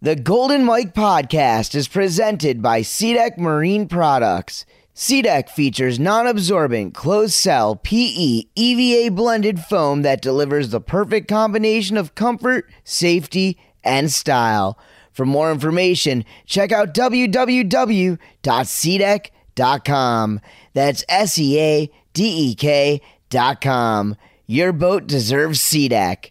The Golden Mic podcast is presented by SeaDek Marine Products. SeaDek features non absorbent, closed cell, PE, EVA blended foam that delivers the perfect combination of comfort, safety, and style. For more information, check out www.seadek.com. That's S E A D E K.com. Your boat deserves SeaDek.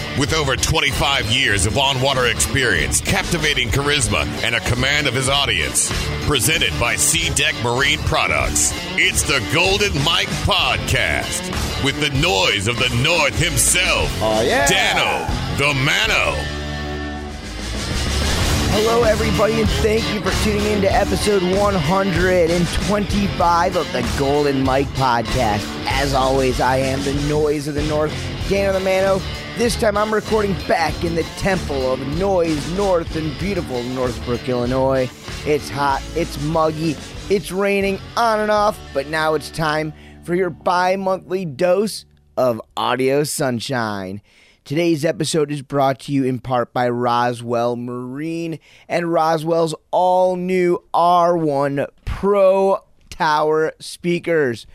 With over 25 years of on water experience, captivating charisma, and a command of his audience. Presented by SeaDek Marine Products, it's the Golden Mic Podcast with the noise of the North himself. Oh, yeah. Dano, the Mano. Hello, everybody, and thank you for tuning in to episode 125 of the Golden Mic Podcast. As always, I am the noise of the North, Dano the Mano. This time I'm recording back in the Temple of Noise North in beautiful Northbrook, Illinois. It's hot, it's muggy, it's raining on and off, but now it's time for your bi monthly dose of audio sunshine. Today's episode is brought to you in part by Roswell Marine and Roswell's all new R1 Pro Tower speakers.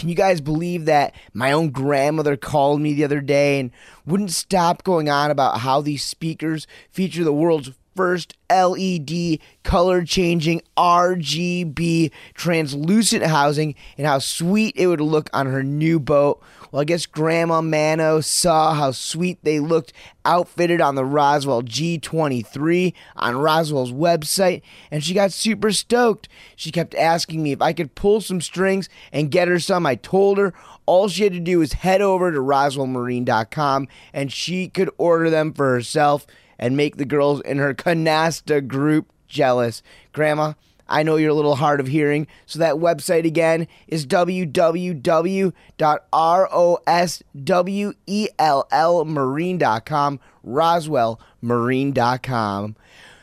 Can you guys believe that my own grandmother called me the other day and wouldn't stop going on about how these speakers feature the world's first LED color changing RGB translucent housing and how sweet it would look on her new boat. Well, I guess Grandma Mano saw how sweet they looked outfitted on the Roswell G23 on Roswell's website, and she got super stoked. She kept asking me if I could pull some strings and get her some. I told her all she had to do was head over to roswellmarine.com and she could order them for herself and make the girls in her canasta group jealous. Grandma, I know you're a little hard of hearing, so that website again is www.roswellmarine.com, roswellmarine.com.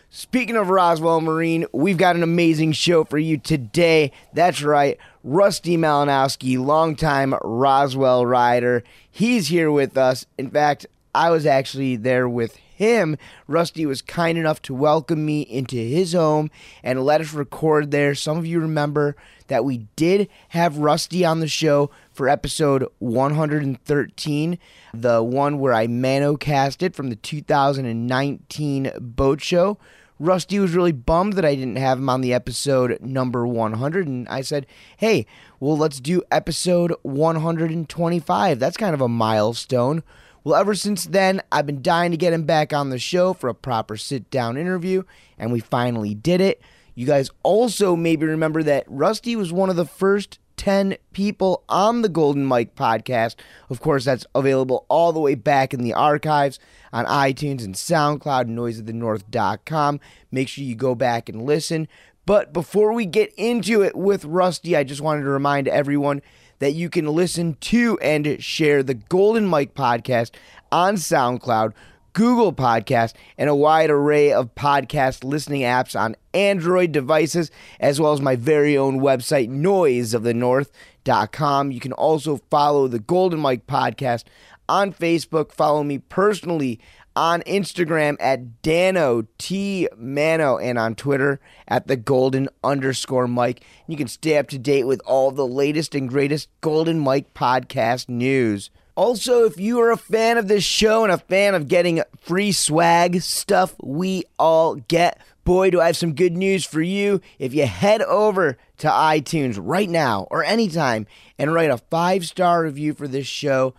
Speaking of Roswell Marine, we've got an amazing show for you today. That's right, Rusty Malinoski, longtime Roswell rider. He's here with us. In fact, I was actually there with him. Rusty was kind enough to welcome me into his home and let us record there. Some of you remember that we did have Rusty on the show for episode 113, the one where I manocasted from the 2019 boat show. Rusty was really bummed that I didn't have him on the episode number 100. And I said, hey, well, let's do episode 125. That's kind of a milestone. Well, ever since then, I've been dying to get him back on the show for a proper sit down interview, and we finally did it. You guys also maybe remember that Rusty was one of the first 10 people on the Golden Mic podcast. Of course, that's available all the way back in the archives on iTunes and SoundCloud, noiseofthenorth.com. Make sure you go back and listen. But before we get into it with Rusty, I just wanted to remind everyone that you can listen to and share the Golden Mic podcast on SoundCloud, Google Podcast, and a wide array of podcast listening apps on Android devices, as well as my very own website, noiseofthenorth.com. You can also follow the Golden Mic podcast on Facebook. Follow me personally on Instagram at Dano T Mano and on Twitter at the Golden underscore Mike. You can stay up to date with all the latest and greatest Golden Mic podcast news. Also, if you are a fan of this show and a fan of getting free swag stuff we all get, boy, do I have some good news for you. If you head over to iTunes right now or anytime and write a five star review for this show,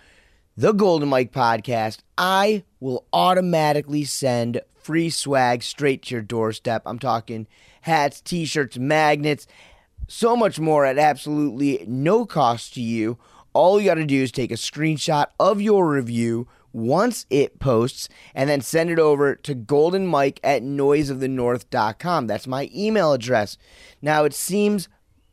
the Golden Mic podcast, I will automatically send free swag straight to your doorstep. I'm talking hats, t shirts, magnets, so much more at absolutely no cost to you. All you got to do is take a screenshot of your review once it posts and then send it over to goldenmike at noiseofthenorth.com. That's my email address. Now, it seems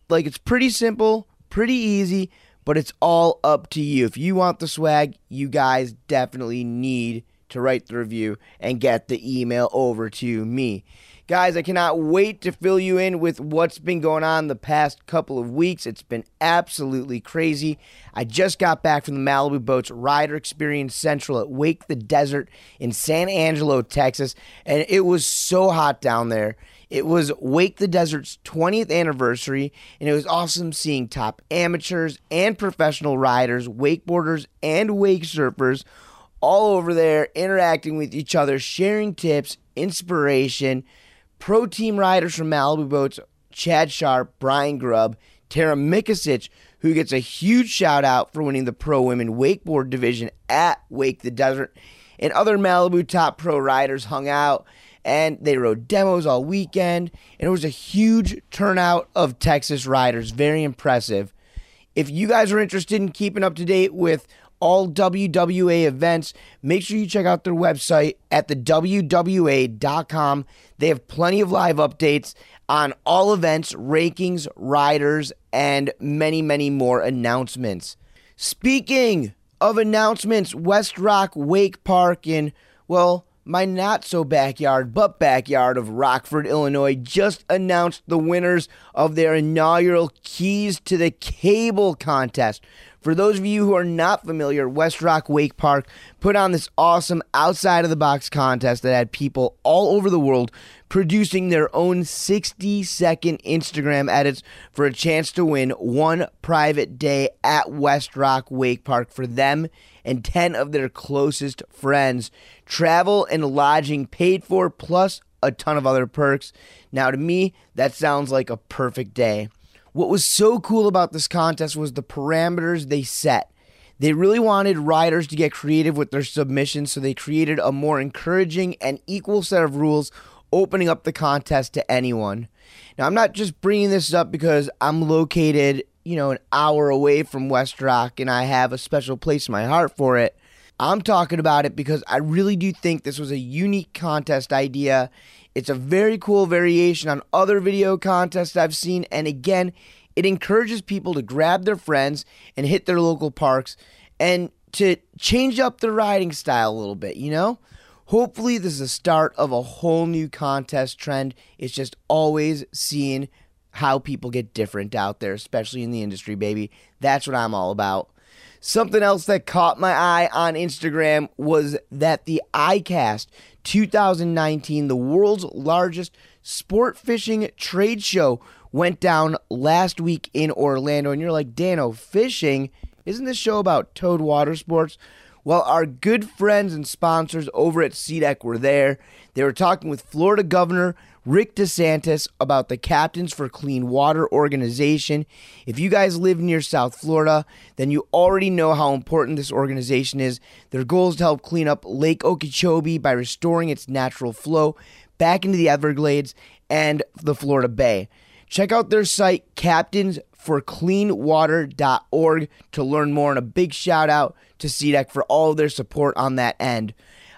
like it's pretty simple, pretty easy, but it's all up to you. If you want the swag, you guys definitely need to write the review and get the email over to me. Guys, I cannot wait to fill you in with what's been going on the past couple of weeks. It's been absolutely crazy. I just got back from the Malibu Boats Rider Experience Central at Wake the Desert in San Angelo, Texas, and it was so hot down there. It was Wake the Desert's 20th anniversary, and it was awesome seeing top amateurs and professional riders, wakeboarders, and wake surfers all over there interacting with each other, sharing tips, inspiration. Pro team riders from Malibu Boats, Chad Sharp, Brian Grubb, Tarah Mikacich, who gets a huge shout out for winning the pro women wakeboard division at Wake the Desert, and other Malibu top pro riders hung out and they rode demos all weekend, and it was a huge turnout of Texas riders. Very impressive. If you guys are interested in keeping up to date with all WWA events, make sure you check out their website at the WWA.com. They have plenty of live updates on all events, rankings, riders, and many, many more announcements. Speaking of announcements, West Rock Wake Park in, well, my not so backyard but backyard of Rockford, Illinois, just announced the winners of their inaugural Keys to the Cable contest. For those of you who are not familiar, West Rock Wake Park put on this awesome outside of the box contest that had people all over the world producing their own 60 second Instagram edits for a chance to win one private day at West Rock Wake Park for them and 10 of their closest friends. Travel and lodging paid for, plus a ton of other perks. Now, to me, that sounds like a perfect day. What was so cool about this contest was the parameters they set. They really wanted riders to get creative with their submissions, so they created a more encouraging and equal set of rules, opening up the contest to anyone. Now, I'm not just bringing this up because I'm located, you know, an hour away from West Rock and I have a special place in my heart for it. I'm talking about it because I really do think this was a unique contest idea. It's a very cool variation on other video contests I've seen, and again, it encourages people to grab their friends and hit their local parks and to change up their riding style a little bit, you know? Hopefully, this is the start of a whole new contest trend. It's just always seeing how people get different out there, especially in the industry, baby. That's what I'm all about. Something else that caught my eye on Instagram was that the ICAST 2019, the world's largest sport fishing trade show, went down last week in Orlando. And you're like, Dano, fishing? Isn't this show about Towed Water Sports? Well, our good friends and sponsors over at SeaDek were there. They were talking with Florida Governor Rick DeSantis about the Captains for Clean Water organization. If you guys live near South Florida, then you already know how important this organization is. Their goal is to help clean up Lake Okeechobee by restoring its natural flow back into the Everglades and the Florida Bay. Check out their site, captainsforcleanwater.org, to learn more. And a big shout out to SeaDek for all their support on that end.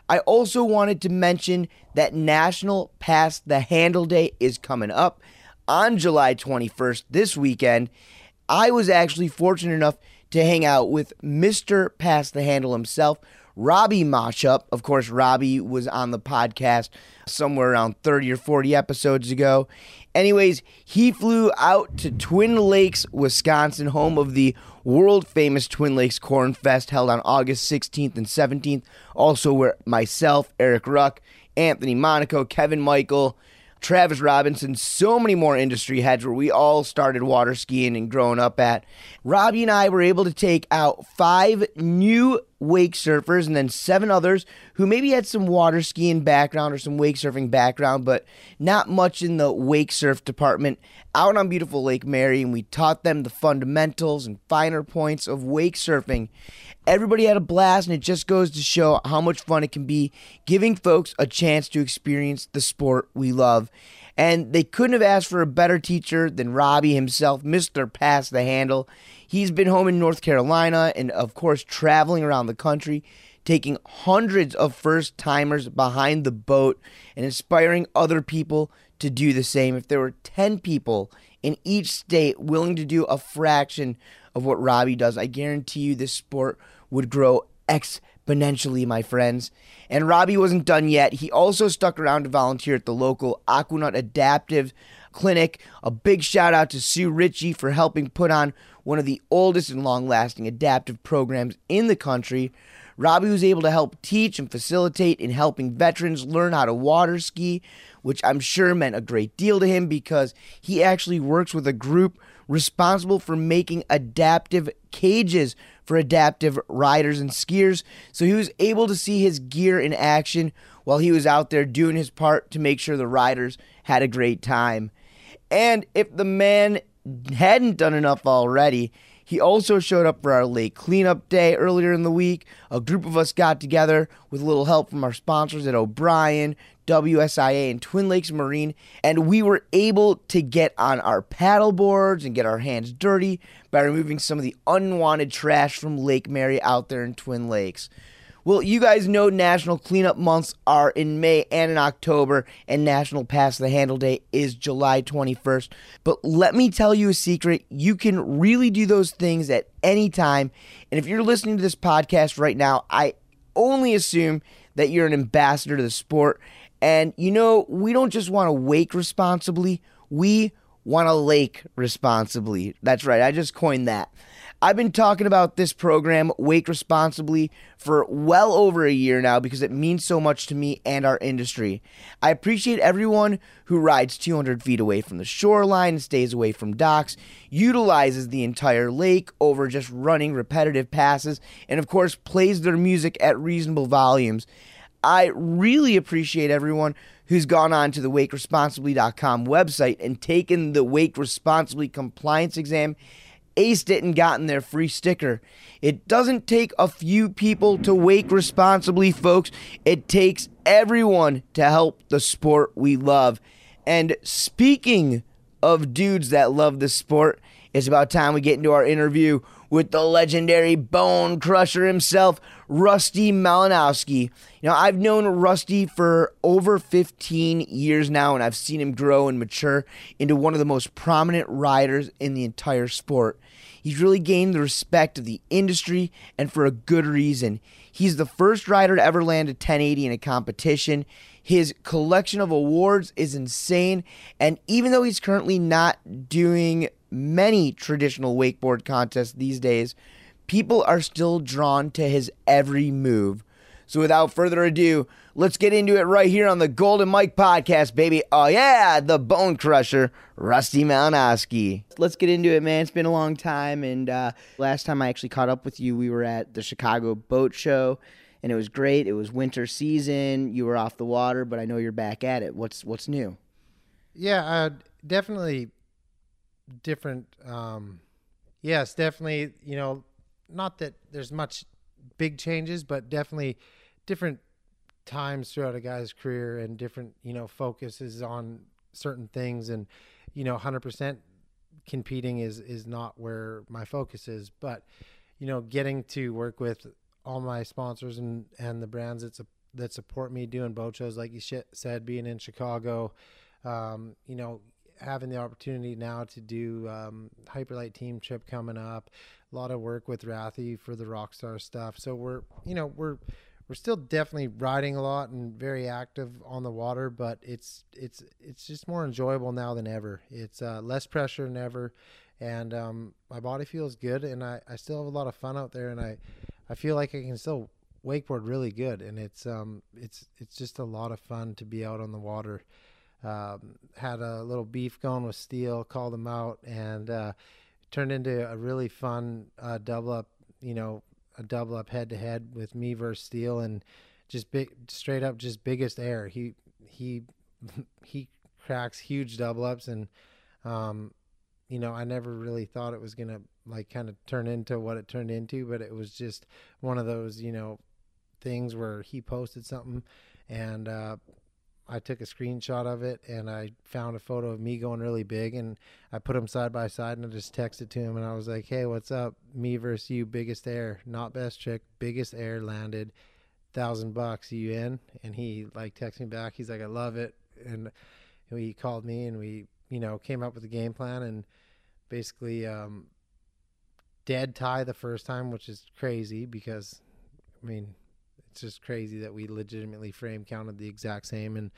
I also wanted to mention that National Pass the Handle Day is coming up on July 21st this weekend. I was actually fortunate enough to hang out with Mr. Pass the Handle himself, Robbie Moshup. Of course, Robbie was on the podcast somewhere around 30 or 40 episodes ago. Anyways, he flew out to Twin Lakes, Wisconsin, home of the world famous Twin Lakes Corn Fest held on August 16th and 17th. Also, where myself, Eric Ruck, Anthony Monaco, Kevin Michael, Travis Robinson, so many more industry heads where we all started water skiing and growing up at. Robbie and I were able to take out five new wake surfers and then seven others who maybe had some water skiing background or some wake surfing background, but not much in the wake surf department out on beautiful Lake Mary. And we taught them the fundamentals and finer points of wake surfing. Everybody had a blast, and it just goes to show how much fun it can be giving folks a chance to experience the sport we love. And they couldn't have asked for a better teacher than Robbie himself, Mr. Pass the Handle. He's been home in North Carolina and, of course, traveling around the country, taking hundreds of first timers behind the boat and inspiring other people to do the same. If there were 10 people in each state willing to do a fraction of what Robbie does, I guarantee you this sport would grow exponentially, my friends. And Robbie wasn't done yet. He also stuck around to volunteer at the local Aquanaut Adaptive Clinic. A big shout out to Sue Ritchie for helping put on one of the oldest and long lasting adaptive programs in the country. Robbie was able to help teach and facilitate in helping veterans learn how to water ski, which I'm sure meant a great deal to him because he actually works with a group responsible for making adaptive cages for adaptive riders and skiers. So he was able to see his gear in action while he was out there doing his part to make sure the riders had a great time. And if the man hadn't done enough already, he also showed up for our lake cleanup day earlier in the week. A group of us got together with a little help from our sponsors at O'Brien, WSIA, and Twin Lakes Marine, and we were able to get on our paddle boards and get our hands dirty by removing some of the unwanted trash from Lake Mary out there in Twin Lakes. Well, you guys know National Cleanup Months are in May and in October, and National Pass the Handle Day is July 21st. But let me tell you a secret you can really do those things at any time. And if you're listening to this podcast right now, I only assume that you're an ambassador to the sport. And you know, we don't just want to wake responsibly, we want to lake responsibly. That's right, I just coined that. I've been talking about this program, Wake Responsibly, for well over a year now because it means so much to me and our industry. I appreciate everyone who rides 200 feet away from the shoreline stays away from docks, utilizes the entire lake over just running repetitive passes, and of course, plays their music at reasonable volumes. I really appreciate everyone who's gone on to the wakeresponsibly.com website and taken the Wake Responsibly compliance exam aced it and gotten their free sticker. It doesn't take a few people to wake responsibly, folks. It takes everyone to help the sport we love. And speaking of dudes that love the sport, it's about time we get into our interview with the legendary bone crusher himself, Rusty Malinoski. You know, I've known Rusty for over 15 years now, and I've seen him grow and mature into one of the most prominent riders in the entire sport. He's really gained the respect of the industry, and for a good reason. He's the first rider to ever land a 1080 in a competition. His collection of awards is insane, and even though he's currently not doing many traditional wakeboard contests these days, people are still drawn to his every move. So without further ado, let's get into it right here on the Golden Mic podcast, baby. Oh yeah, the Bone Crusher, Rusty Malinoski. Let's get into it, man. It's been a long time, and uh, last time I actually caught up with you, we were at the Chicago Boat Show, and it was great. It was winter season. You were off the water, but I know you're back at it. What's what's new? Yeah, uh, definitely different. Um, yes, definitely. You know, not that there's much big changes, but definitely different times throughout a guy's career and different, you know, focuses on certain things. And, you know, 100% competing is is not where my focus is, but you know, getting to work with all my sponsors and and the brands that that support me doing boat shows like you said being in Chicago, um, you know, having the opportunity now to do um, Hyperlite team trip coming up a lot of work with Rathy for the Rockstar stuff. So we're you know we're we're still definitely riding a lot and very active on the water but it's it's it's just more enjoyable now than ever. It's uh, less pressure than ever. And um, my body feels good and I, I still have a lot of fun out there and I I feel like I can still wakeboard really good. And it's um it's it's just a lot of fun to be out on the water. Um, had a little beef going with Steel, called him out, and uh, turned into a really fun uh, double up. You know, a double up head to head with me versus Steel, and just big, straight up, just biggest air. He he he cracks huge double ups, and um, you know, I never really thought it was gonna like kind of turn into what it turned into, but it was just one of those, you know, things where he posted something and uh, I took a screenshot of it and I found a photo of me going really big and I put them side by side and I just texted to him and I was like, "Hey, what's up? Me versus you, biggest air, not best trick, biggest air landed, thousand bucks. You in?" And he like texted me back. He's like, "I love it." And he called me and we, you know, came up with a game plan and basically um, dead tie the first time, which is crazy because, I mean, it's just crazy that we legitimately frame counted the exact same and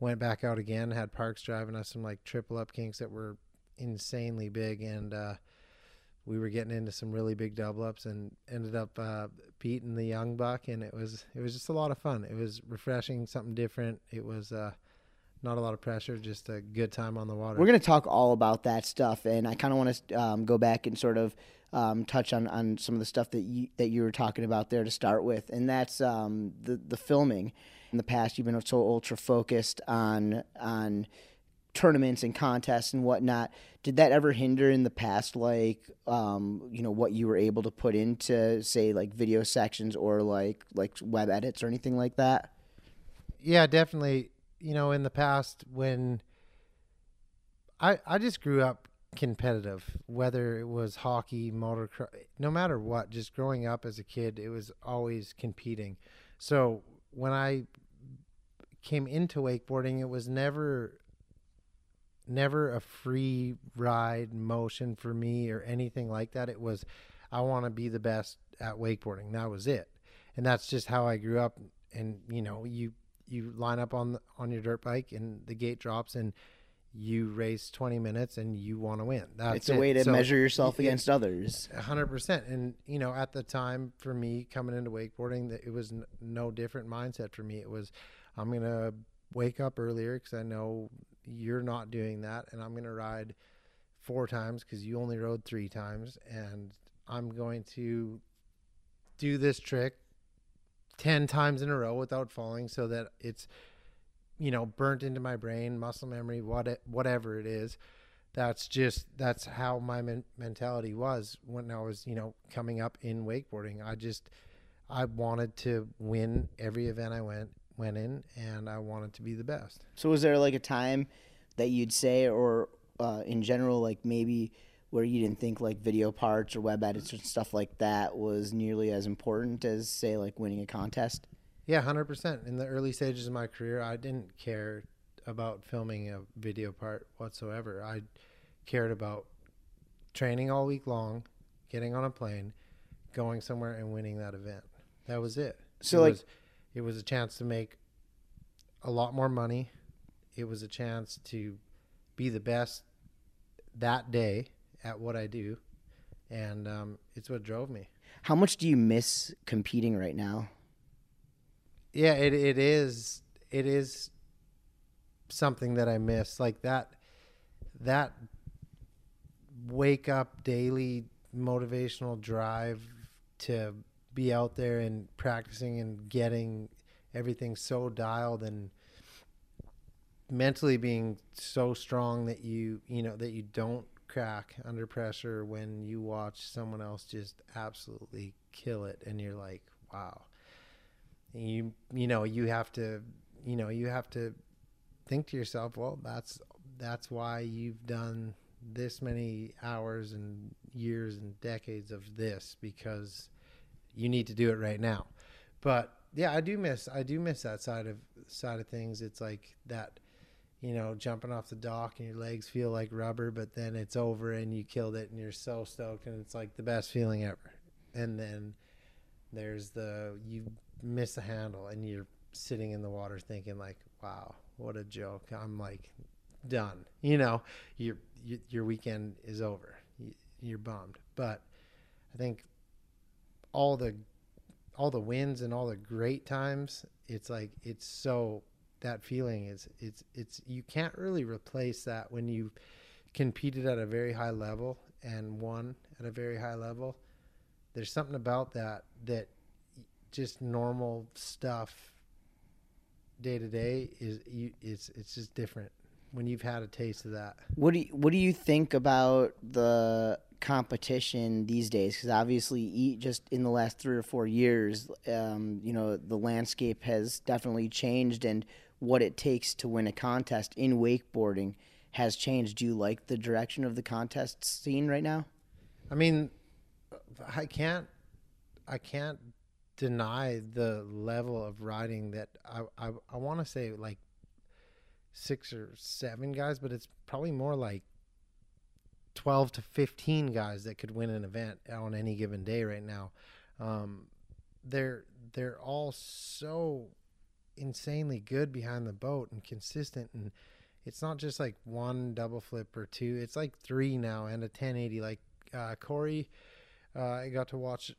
went back out again. Had Parks driving us some like triple up kinks that were insanely big, and uh, we were getting into some really big double ups and ended up uh, beating the young buck, and it was it was just a lot of fun. It was refreshing, something different. It was. Uh, not a lot of pressure, just a good time on the water. We're going to talk all about that stuff, and I kind of want to um, go back and sort of um, touch on, on some of the stuff that you that you were talking about there to start with, and that's um, the the filming. In the past, you've been so ultra focused on on tournaments and contests and whatnot. Did that ever hinder in the past, like um, you know, what you were able to put into, say, like video sections or like like web edits or anything like that? Yeah, definitely you know, in the past when I I just grew up competitive, whether it was hockey, motocross, no matter what, just growing up as a kid, it was always competing. So when I came into wakeboarding, it was never never a free ride motion for me or anything like that. It was I want to be the best at wakeboarding. That was it. And that's just how I grew up and you know, you you line up on on your dirt bike and the gate drops and you race 20 minutes and you want to win. That's it's a way to so measure yourself against others. 100%. And, you know, at the time for me coming into wakeboarding, that it was no different mindset for me. It was, I'm going to wake up earlier because I know you're not doing that. And I'm going to ride four times because you only rode three times. And I'm going to do this trick 10 times in a row without falling so that it's you know burnt into my brain muscle memory what it, whatever it is that's just that's how my men- mentality was when I was you know coming up in wakeboarding I just I wanted to win every event I went went in and I wanted to be the best So was there like a time that you'd say or uh, in general like maybe where you didn't think like video parts or web edits and stuff like that was nearly as important as say like winning a contest? Yeah, hundred percent. In the early stages of my career, I didn't care about filming a video part whatsoever. I cared about training all week long, getting on a plane, going somewhere and winning that event. That was it. So, it like- was, it was a chance to make a lot more money. It was a chance to be the best that day at what I do, and um, it's what drove me. How much do you miss competing right now? Yeah it, it is it is something that i miss like that that wake up daily motivational drive to be out there and practicing and getting everything so dialed and mentally being so strong that you you know that you don't crack under pressure when you watch someone else just absolutely kill it and you're like wow you you know you have to you know you have to think to yourself well that's that's why you've done this many hours and years and decades of this because you need to do it right now. But yeah i do miss i do miss that side of side of things. It's like that you know jumping off the dock and your legs feel like rubber but then it's over and you killed it and you're so stoked and it's like the best feeling ever. And then there's the you miss the handle and you're sitting in the water thinking like wow what a joke. I'm like done. You know your your, weekend is over. You- you're bummed. But i think all the all the wins and all the great times it's like it's so that feeling is it's it's you can't really replace that when you competed at a very high level and won at a very high level. There's something about that that just normal stuff day to day is you it's it's just different when you've had a taste of that What do you, what do you think about the competition these days? Because obviously, just in the last three or four years, um, you know, the landscape has definitely changed, and what it takes to win a contest in wakeboarding has changed. Do you like the direction of the contest scene right now? I mean, I can't, I can't deny the level of riding that I, I, I want to say like six or seven guys, but it's probably more like 12 to 15 guys that could win an event on any given day right now. Um, they're they're all so insanely good behind the boat and consistent and it's not just like one double flip or two it's like three now and a 1080 like uh, corey uh, i got to watch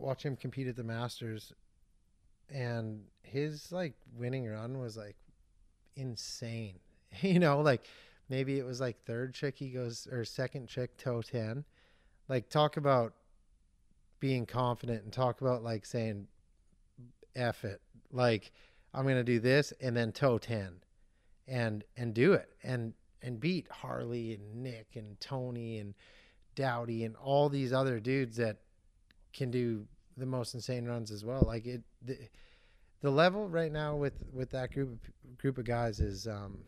watch him compete at the masters and his like winning run was like insane you know like maybe it was like third trick he goes or second trick toe 10 like talk about being confident and talk about like saying F it. Like I'm gonna do this and then toe ten and and do it and and beat Harley and Nick and Tony and Dowdy and all these other dudes that can do the most insane runs as well. Like it the, the level right now with with that group of group of guys is um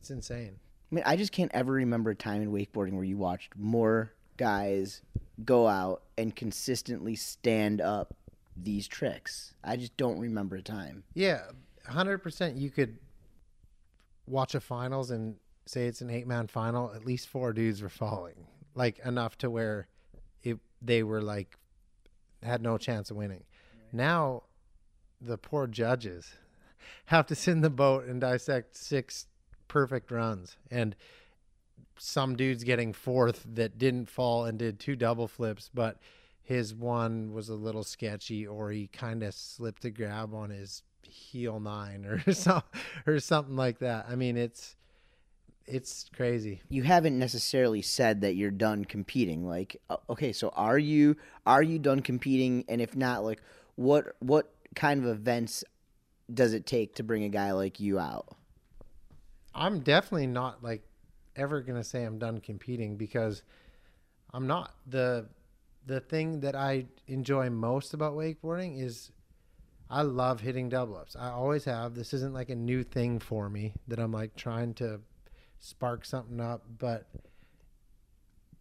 it's insane. I mean, I just can't ever remember a time in wakeboarding where you watched more guys go out and consistently stand up these tricks. I just don't remember a time. Yeah, hundred percent. You could watch a finals and say it's an eight man final. At least four dudes were falling, like enough to where it they were like had no chance of winning. Now, the poor judges have to sit in the boat and dissect six perfect runs and some dudes getting fourth that didn't fall and did two double flips, but his one was a little sketchy, or he kind of slipped a grab on his heel nine, or some, or something like that. I mean, it's it's crazy. You haven't necessarily said that you're done competing. Like, okay, so are you are you done competing? And if not, like, what what kind of events does it take to bring a guy like you out? I'm definitely not like ever going to say I'm done competing because I'm not. The the thing that I enjoy most about wakeboarding is I love hitting double ups. I always have. This isn't like a new thing for me that I'm like trying to spark something up, but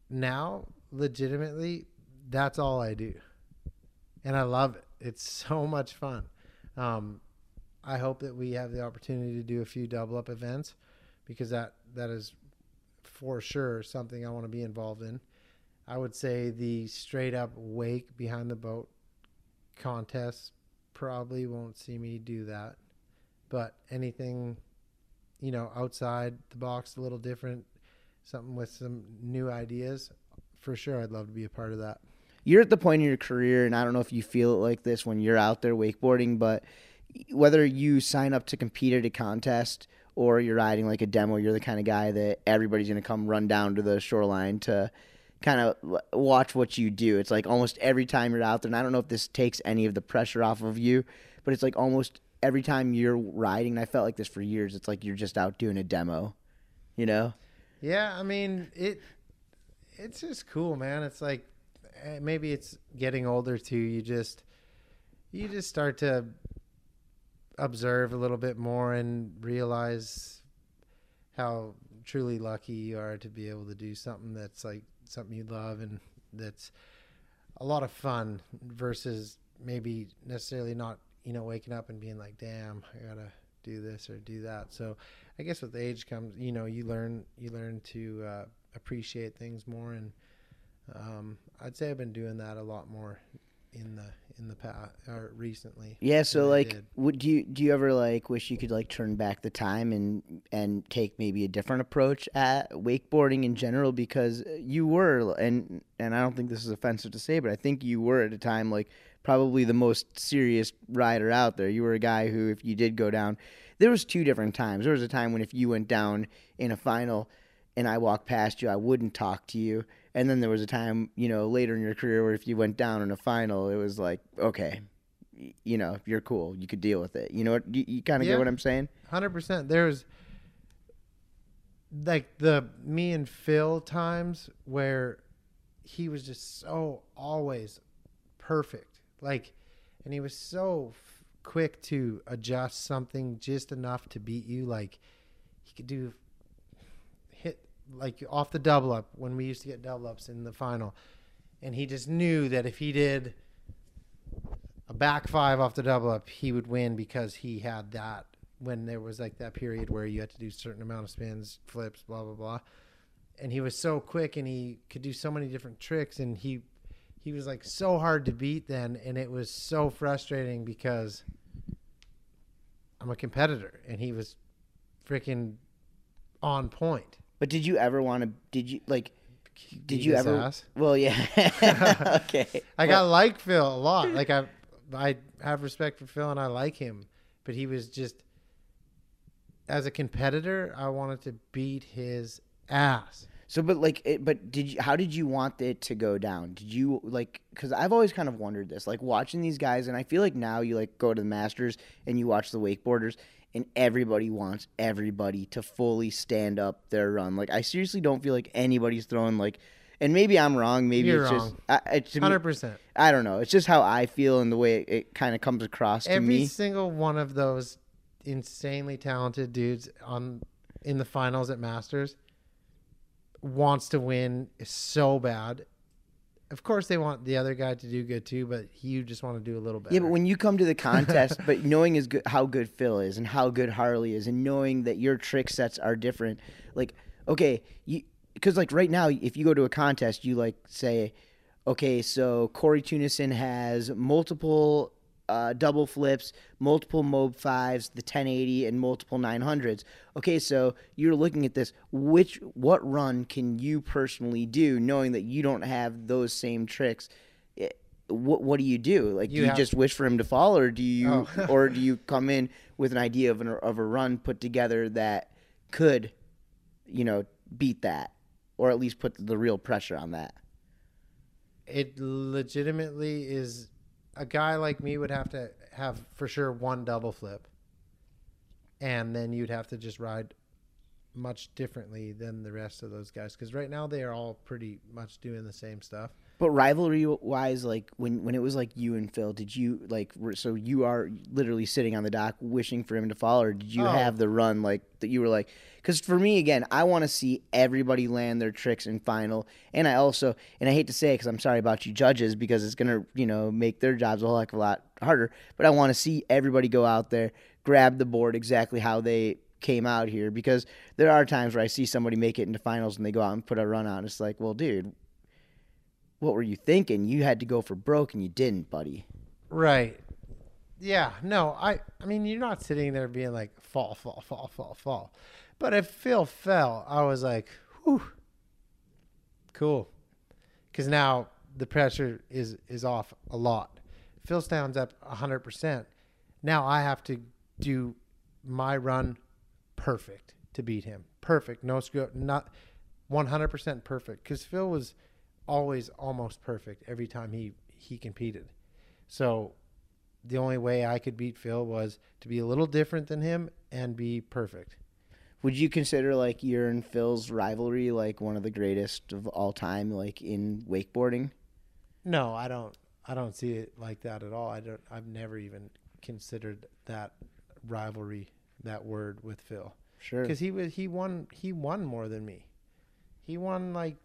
now legitimately that's all I do. And I love it. It's so much fun. Um, I hope that we have the opportunity to do a few double up events because that that is for sure something I want to be involved in. I would say the straight up wake behind the boat contest probably won't see me do that. But anything, you know, outside the box, a little different, something with some new ideas, for sure, I'd love to be a part of that. You're at the point in your career, and I don't know if you feel it like this when you're out there wakeboarding, but whether you sign up to compete at a contest or you're riding like a demo, you're the kind of guy that everybody's going to come run down to the shoreline to kind of watch what you do. It's like almost every time you're out there, and I don't know if this takes any of the pressure off of you, but it's like almost every time you're riding, and I felt like this for years, it's like you're just out doing a demo, you know? Yeah, I mean, it it's just cool, man. It's like eh, maybe it's getting older too. You just you just start to observe a little bit more and realize how truly lucky you are to be able to do something that's like something you love and that's a lot of fun versus maybe necessarily not you know waking up and being like damn i gotta do this or do that. So i guess with age comes you know you learn you learn to uh, appreciate things more. And um, i'd say i've been doing that a lot more in the in the past or recently. Yeah, so like would you do you ever like wish you could like turn back the time and and take maybe a different approach at wakeboarding in general? Because you were and and I don't think this is offensive to say but I think you were at a time like probably the most serious rider out there. You were a guy who if you did go down there was two different times. There was a time when if you went down in a final and I walked past you, I wouldn't talk to you and then there was a time, you know, later in your career where if you went down in a final, it was like, okay, you know, you're cool. You could deal with it. You know what? You, you kind of yeah, get what I'm saying? 100%. There's like the me and Phil times where he was just so always perfect. Like, and he was so f- quick to adjust something just enough to beat you. Like, he could do hit like off the double up when we used to get double ups in the final, and he just knew that if he did a back five off the double up, he would win because he had that when there was like that period where you had to do certain amount of spins, flips, blah blah blah. And he was so quick and he could do so many different tricks and he he was like so hard to beat then, and it was so frustrating because I'm a competitor, and he was freaking on point. But did you ever want to? Did you like? Did you ever? ass. Well, yeah. okay. I got like Phil a lot. Like I, I have respect for Phil and I like him, but he was just as a competitor, I wanted to beat his ass. So, but like, it, but did you? How did you want it to go down? Did you like? Because I've always kind of wondered this, like watching these guys, and I feel like now you like go to the Masters and you watch the wakeboarders, and everybody wants everybody to fully stand up their run. Like, I seriously don't feel like anybody's throwing like, and maybe I'm wrong. Maybe You're it's just, wrong. I, it, Hundred percent. I don't know. It's just how I feel and the way it, it kind of comes across to me. Every single one of those insanely talented dudes on in the finals at Masters wants to win so bad. Of course, they want the other guy to do good too, but you just want to do a little better. Yeah, but when you come to the contest, but knowing is good, how good Phil is and how good Harley is, and knowing that your trick sets are different, like okay, you because like right now, if you go to a contest, you like say, okay, so Corey Tunison has multiple uh, double flips, multiple Mob fives, the 1080, and multiple 900s. Okay, so you're looking at this. Which what run can you personally do, knowing that you don't have those same tricks? Eh, What what do you do? Like, You do you have- just wish for him to fall, or do you, Oh. or do you come in with an idea of an, of a run put together that could, you know, beat that, or at least put the real pressure on that? it legitimately is a guy like me would have to have for sure one double flip. And then you'd have to just ride much differently than the rest of those guys. Because right now they are all pretty much doing the same stuff But rivalry wise, like when when it was like you and Phil, did you like so you are literally sitting on the dock wishing for him to fall, or did you Oh. have the run like that? You were like, because for me again, I want to see everybody land their tricks in final, and I also and I hate to say it because I'm sorry about you judges because it's gonna you know make their jobs a whole heck of a lot harder. But I want to see everybody go out there, grab the board exactly how they came out here because there are times where I see somebody make it into finals and they go out and put a run out and it's like, well, dude, what were you thinking? You had to go for broke and you didn't, buddy. right. Yeah no i i mean you're not sitting there being like fall fall fall fall fall. But if phil fell i was like whew. Cool. Because now the pressure is is off a lot. Phil stands up 100% now i have to do my run perfect to beat him. Perfect. No screw not 100% perfect. Because phil was always almost perfect every time he he competed so the only way I could beat Phil was to be a little different than him and be perfect. Would you consider like your and Phil's rivalry like one of the greatest of all time, like in wakeboarding? No, I don't. I don't see it like that at all. I don't. I've never even considered that rivalry, that word with Phil, Sure. because he was he won he won more than me. He won like I don't. know,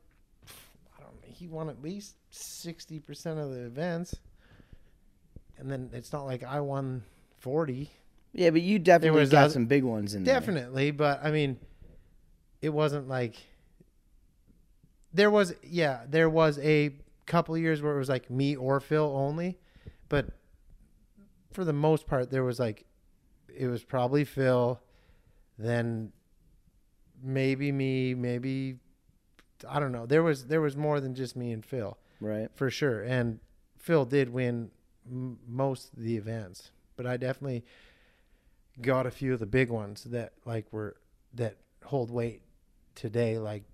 He won at least sixty percent of the events, and then it's not like I won forty. Yeah, but you definitely was got other- some big ones in there. Definitely, but I mean, it wasn't like there was. Yeah, there was a couple years where it was like me or Phil only, but for the most part, there was like it was probably Phil, then maybe me, maybe I don't know. There was there was more than just me and Phil Right. for sure. And Phil did win m- most of the events, but I definitely got a few of the big ones that like were that hold weight today, like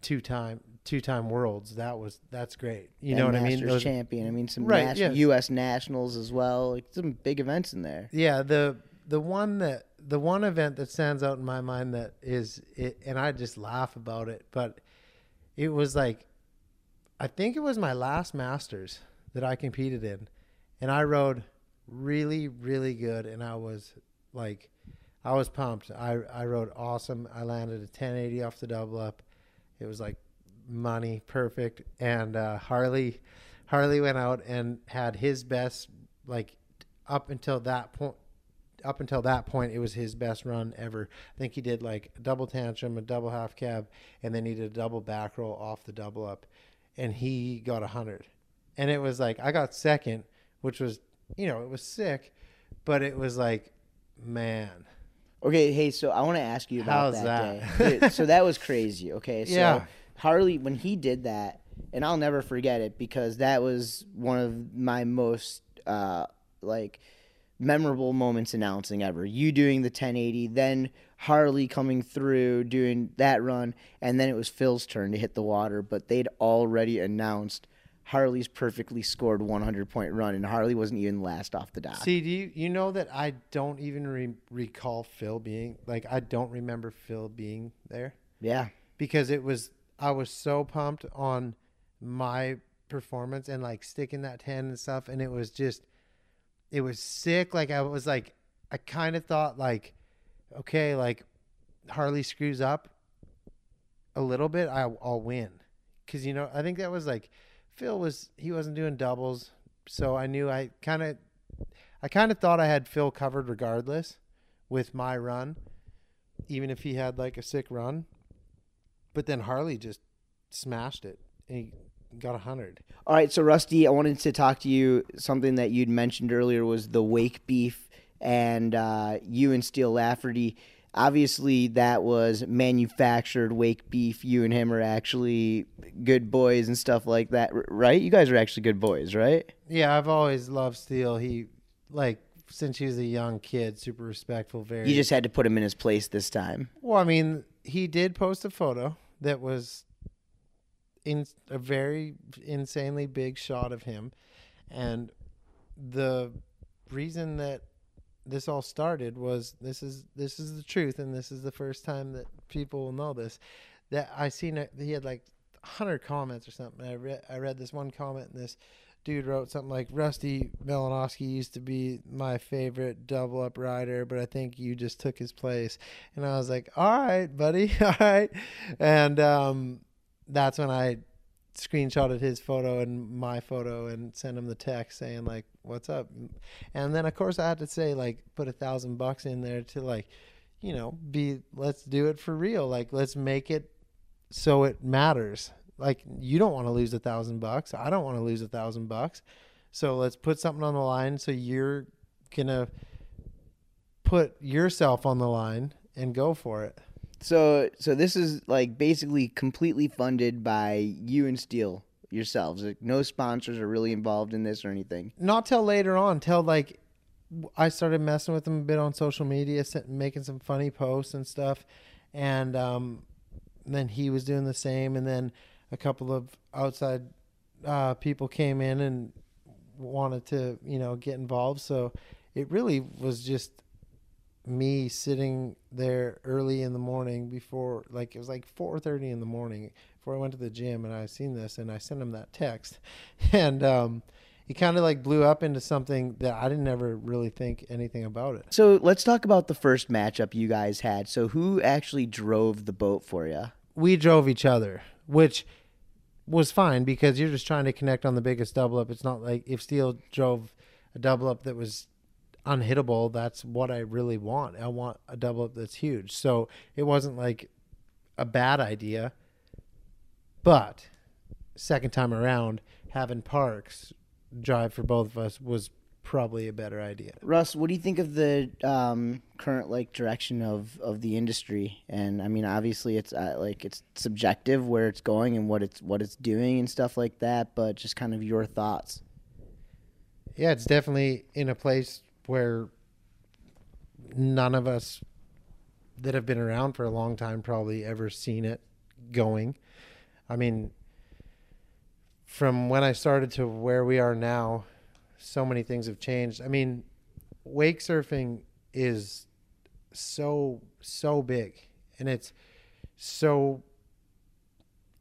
two time two time worlds. That was that's great. You know And what I mean? Those- champion. I mean, some Right, nas- yeah. U.S. nationals as well. Like some big events in there. Yeah, the the one that the one event that stands out in my mind that is it, and I just laugh about it, but it was like I think it was my last Masters that I competed in, and I rode really really good, and I was like I was pumped. I I rode awesome. I landed a 1080 off the double up. It was like money perfect, and uh, Harley Harley went out and had his best like up until that point up until that point it was his best run ever i think he did like a double tantrum a double half cab and then he did a double back roll off the double up and he got a hundred and it was like I got second, which was you know it was sick, but it was like, man, Okay, hey, so I want to ask you about How's that, that? Dude, so that was crazy. Okay, so Yeah. Harley when he did that, and I'll never forget it because that was one of my most uh, like memorable moments announcing ever. You doing the 1080, then Harley coming through doing that run, and then it was Phil's turn to hit the water. But they'd already announced Harley's perfectly scored 100 point run, and Harley wasn't even last off the dock. See, do you, you know that I don't even re- recall Phil being like I don't remember Phil being there yeah, because it was I was so pumped on my performance and like sticking that 10 and stuff and it was just it was sick like I was like I kind of thought like okay like Harley screws up a little bit I, I'll win. Cuz you know I think that was like Phil was he wasn't doing doubles so I knew I kind of I kind of thought I had Phil covered regardless with my run even if he had like a sick run. But then Harley just smashed it. And he got a hundred. All right, so Rusty, I wanted to talk to you. Something that you'd mentioned earlier was the wake beef, and uh, you and Steel Lafferty. Obviously, that was manufactured wake beef. You and him are actually good boys and stuff like that, right? You guys are actually good boys, right? Yeah, I've always loved Steel. He like since he was a young kid, super respectful. Very. You just had to put him in his place this time. well, I mean, he did post a photo that was in a very insanely big shot of him, and the reason that this all started was this is this is the truth, and this is the first time that people will know this. That I seen it, he had like hundred comments or something. I read I read this one comment, and this dude wrote something like Rusty Malinoski used to be my favorite double up rider, but I think you just took his place. And I was like, all right, buddy, all right. And um, that's when I screenshotted his photo and my photo and sent him the text saying like, what's up? And then of course I had to say like, put a thousand bucks in there to like, you know, be let's do it for real. Like let's make it so it matters. Like you don't want to lose a thousand bucks. I don't want to lose a thousand bucks. So let's put something on the line so you're gonna put yourself on the line and go for it. So, so this is like basically completely funded by you and Steel yourselves. Like, no sponsors are really involved in this or anything. Not till later on, till like I started messing with them a bit on social media, making some funny posts and stuff, and um, then he was doing the same, and then a couple of outside uh, people came in and wanted to, you know, get involved. So it really was just me sitting there early in the morning before, like it was like four thirty in the morning before I went to the gym, and I seen this, and I sent him that text, and um, it kind of like blew up into something that I didn't ever really think anything about it. So let's talk about the first matchup you guys had. So who actually drove the boat for you? we drove each other, which was fine because you're just trying to connect on the biggest double up. It's not like if Steel drove a double up that was unhittable, that's what I really want. I want a double up that's huge. So it wasn't like a bad idea. But second time around, having Parks drive for both of us was probably a better idea. Russ, what do you think of the um, current like direction of, of the industry? And I mean, obviously, it's uh, like it's subjective where it's going and what it's what it's doing and stuff like that. But just kind of your thoughts. Yeah, it's definitely in a place where none of us that have been around for a long time probably ever seen it going. I mean, from when I started to where we are now, so many things have changed. I mean, wake surfing is so so big and it's so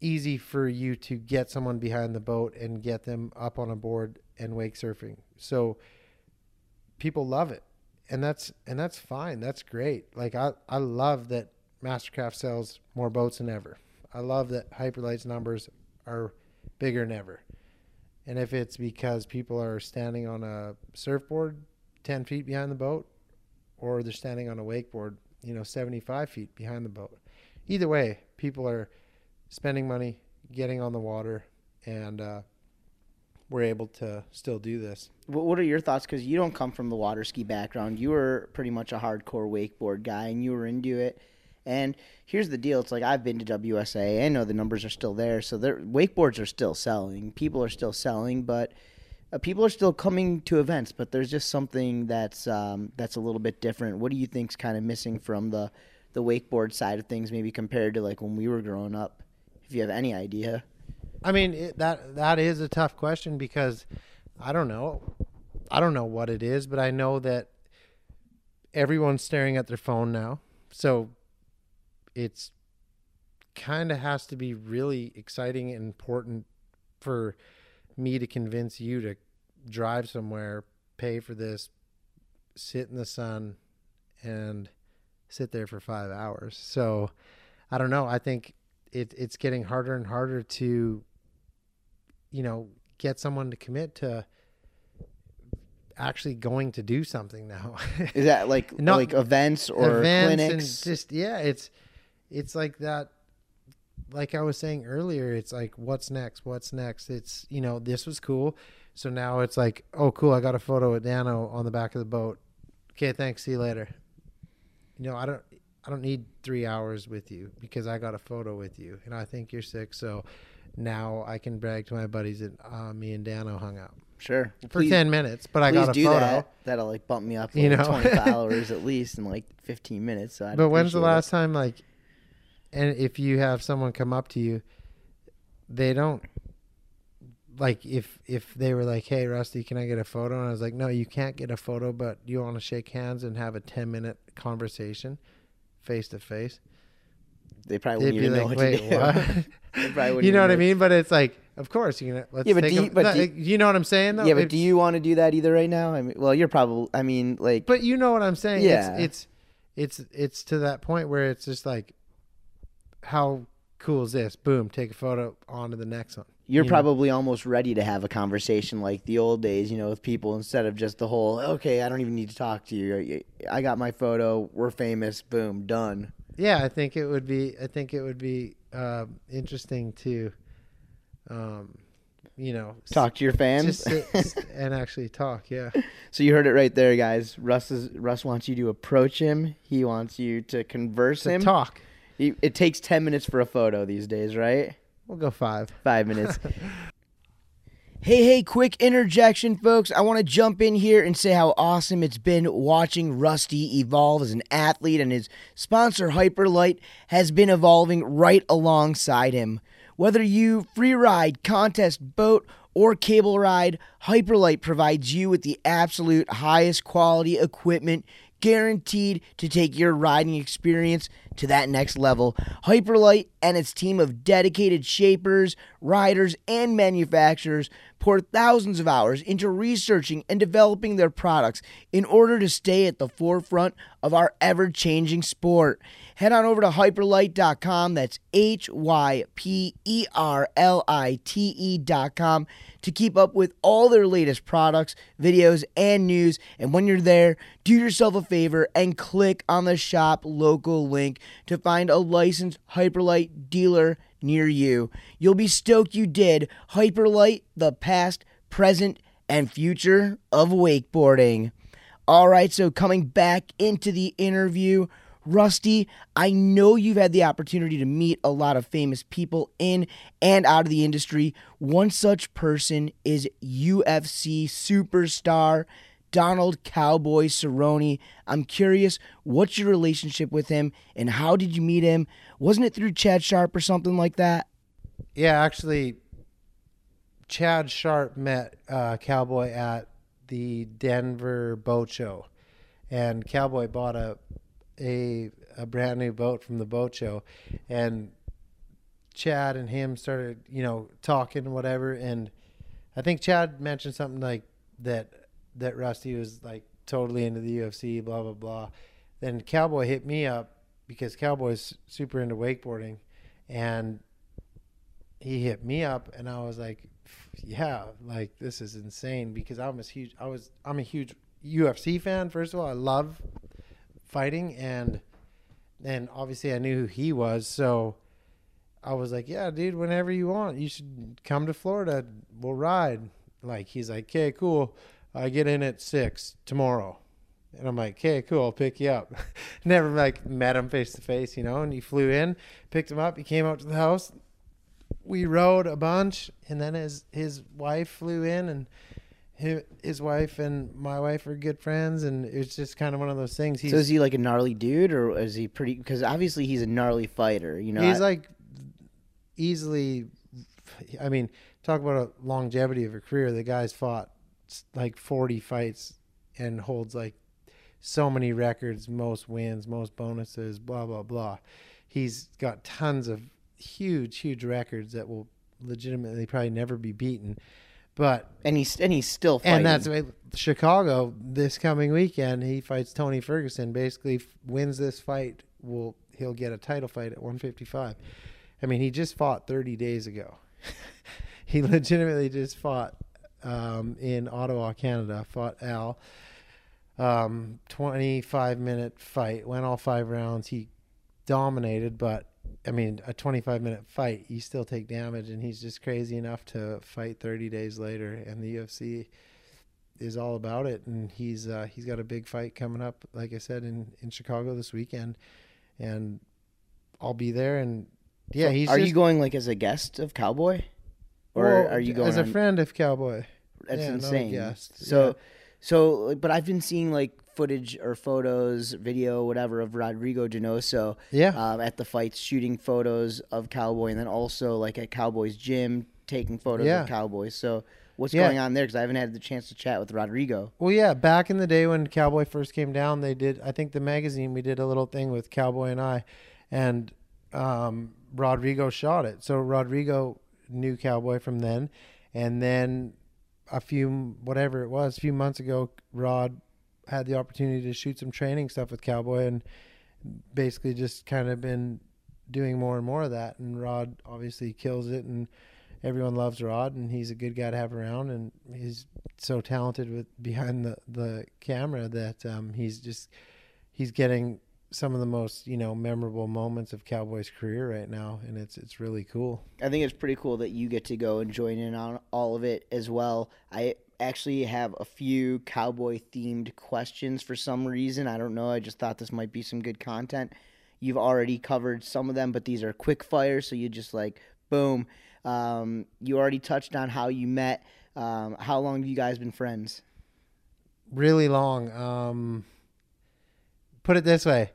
easy for you to get someone behind the boat and get them up on a board and wake surfing. So people love it. And that's and that's fine. That's great. Like I I love that Mastercraft sells more boats than ever. I love that Hyperlite's numbers are bigger than ever. And if it's because people are standing on a surfboard 10 feet behind the boat or they're standing on a wakeboard, you know, 75 feet behind the boat. Either way, people are spending money, getting on the water, and uh, we're able to still do this. What, are your thoughts? Because you don't come from the water ski background. You were pretty much a hardcore wakeboard guy, and you were into it. And here's the deal: it's like I've been to WSA. I know the numbers are still there, so their wakeboards are still selling. People are still selling, but uh, people are still coming to events. But there's just something that's um, that's a little bit different. What do you think's kind of missing from the the wakeboard side of things, maybe compared to like when we were growing up? If you have any idea. I mean it, that that is a tough question because I don't know. I don't know what it is, but I know that everyone's staring at their phone now. So it's kind of has to be really exciting and important for me to convince you to drive somewhere, pay for this, sit in the sun and sit there for 5 hours. So I don't know. I think it it's getting harder and harder to you know, get someone to commit to actually going to do something now. Is that like Not- like events or Events clinics? just yeah, it's it's like that like I was saying earlier, it's like what's next? What's next? It's you know, this was cool. So now it's like, oh cool, I got a photo with Dano on the back of the boat. Okay, thanks, see you later. You know, I don't I don't need three hours with you because I got a photo with you and I think you're sick, so now I can brag to my buddies that uh, me and Dano hung out sure. for Please- ten minutes, but I got a do photo. that. That'll like bump me up You know? 20 followers at least in like 15 minutes. So But when's the appreciate it. last time like and if you have someone come up to you, they don't like if if they were like, "Hey, Rusty, can I get a photo?" and I was like, "No, you can't get a photo, but you want to shake hands and have a 10-minute conversation face to face." They probably They'd wouldn't be even like, know what "Wait, to do. what?" They probably wouldn't you know what I mean? But it's like, of course, you know, let's Yeah, but take do a- you- but no, do you- you know what I'm saying though? Yeah, but It- do you want to do that either right now? I mean, well, you're probably. I mean, like, But you know what I'm saying? Yeah. It's it's it's it's to that point where it's just like how cool is this? Boom, take a photo on to the next one. you're you know? probably almost ready to have a conversation like the old days, you know, with people instead of just the whole, okay, I don't even need to talk to you. I got my photo. We're famous. Boom, done. Yeah, I think it would be I think it would be um, interesting to um you know Talk to your fans. just and actually talk, yeah. so you heard it right there, guys. Russ is Russ wants you to approach him. He wants you to converse To him. talk. He, it takes ten minutes for a photo these days, right? We'll go 5. Five minutes. Hey, hey, quick interjection, folks. I want to jump in here and say how awesome it's been watching Rusty evolve as an athlete, and his sponsor, Hyperlite, has been evolving right alongside him. Whether you free ride, contest, boat, or cable ride, Hyperlite provides you with the absolute highest quality equipment guaranteed to take your riding experience to that next level. Hyperlite and its team of dedicated shapers, riders, and manufacturers pour thousands of hours into researching and developing their products in order to stay at the forefront of our ever changing sport. Head on over to hyperlite.com, that's H Y P E R L I T E.com, to keep up with all their latest products, videos, and news. And when you're there, do yourself a favor and click on the shop local link to find a licensed Hyperlite dealer near you. You'll be stoked you did. Hyperlite, the past, present, and future of wakeboarding. All right, so coming back into the interview, Rusty, I know you've had the opportunity to meet a lot of famous people in and out of the industry. One such person is UFC superstar Donald Cowboy Cerrone. I'm curious, what's your relationship with him and how did you meet him? Wasn't it through Chad Sharp or something like that? Yeah, actually, Chad Sharp met uh, Cowboy at the Denver Boat Show, and Cowboy bought a a a brand new boat from the boat show, and Chad and him started, you know, talking whatever, and I think Chad mentioned something like that that Rusty was like totally into the UFC, blah blah blah. Then Cowboy hit me up because Cowboy's super into wakeboarding, and he hit me up, and I was like, "Yeah, like this is insane." Because I'm a huge, I was, I'm a huge UFC fan. First of all, I love fighting, and and obviously I knew who he was, so I was like, "Yeah, dude, whenever you want, you should come to Florida. We'll ride." like he's like, "Okay, cool. I get in at six tomorrow." And I'm like, "Okay, cool. I'll pick you up." Never like met him face to face, you know. And he flew in, picked him up. He came out to the house. We rode a bunch, and then his his wife flew in, and his, his wife and my wife are good friends, and it's just kind of one of those things. He's So is he like a gnarly dude, or is he pretty? Because obviously he's a gnarly fighter. You know, he's I- like easily i mean talk about a longevity of a career the guy's fought like 40 fights and holds like so many records most wins most bonuses blah blah blah he's got tons of huge huge records that will legitimately probably never be beaten but and he's and he's still fighting. and that's Chicago this coming weekend. He fights Tony Ferguson. Basically, f- wins this fight. Will he'll get a title fight at 155? I mean, he just fought 30 days ago. he legitimately just fought um, in Ottawa, Canada. Fought Al. Um, 25 minute fight. Went all five rounds. He dominated, but I mean, a 25 minute fight, you still take damage, and he's just crazy enough to fight 30 days later. And the UFC is all about it, and he's uh, he's got a big fight coming up, like I said, in in Chicago this weekend, and I'll be there. And yeah, he's are just, you going like as a guest of Cowboy, or well, are you going as a on- friend of Cowboy? That's Yeah, insane. guest. So, Yeah. so, but I've been seeing like footage or photos, video, whatever, of Rodrigo Donoso Yeah, um, at the fights, shooting photos of Cowboy, and then also like at Cowboy's gym, taking photos Yeah. of Cowboy. So, what's Yeah. going on there? Because I haven't had the chance to chat with Rodrigo. Well, yeah, back in the day when Cowboy first came down, they did. I think the magazine we did a little thing with Cowboy and I, and um, Rodrigo shot it. So Rodrigo knew Cowboy from then, and then a few whatever it was, a few months ago, Rod had the opportunity to shoot some training stuff with Cowboy, and basically just kind of been doing more and more of that. And Rod obviously kills it, and everyone loves Rod, and he's a good guy to have around, and he's so talented with behind the the camera that um, he's just he's getting some of the most you know memorable moments of Cowboy's career right now, and it's it's really cool. I think it's pretty cool that you get to go and join in on all of it as well. I actually have a few cowboy themed questions for some reason. I don't know. I just thought this might be some good content. You've already covered some of them, but these are quick fire, so you just like boom. Um, you already touched on how you met. Um, how long have you guys been friends? Really long. Um, put it this way.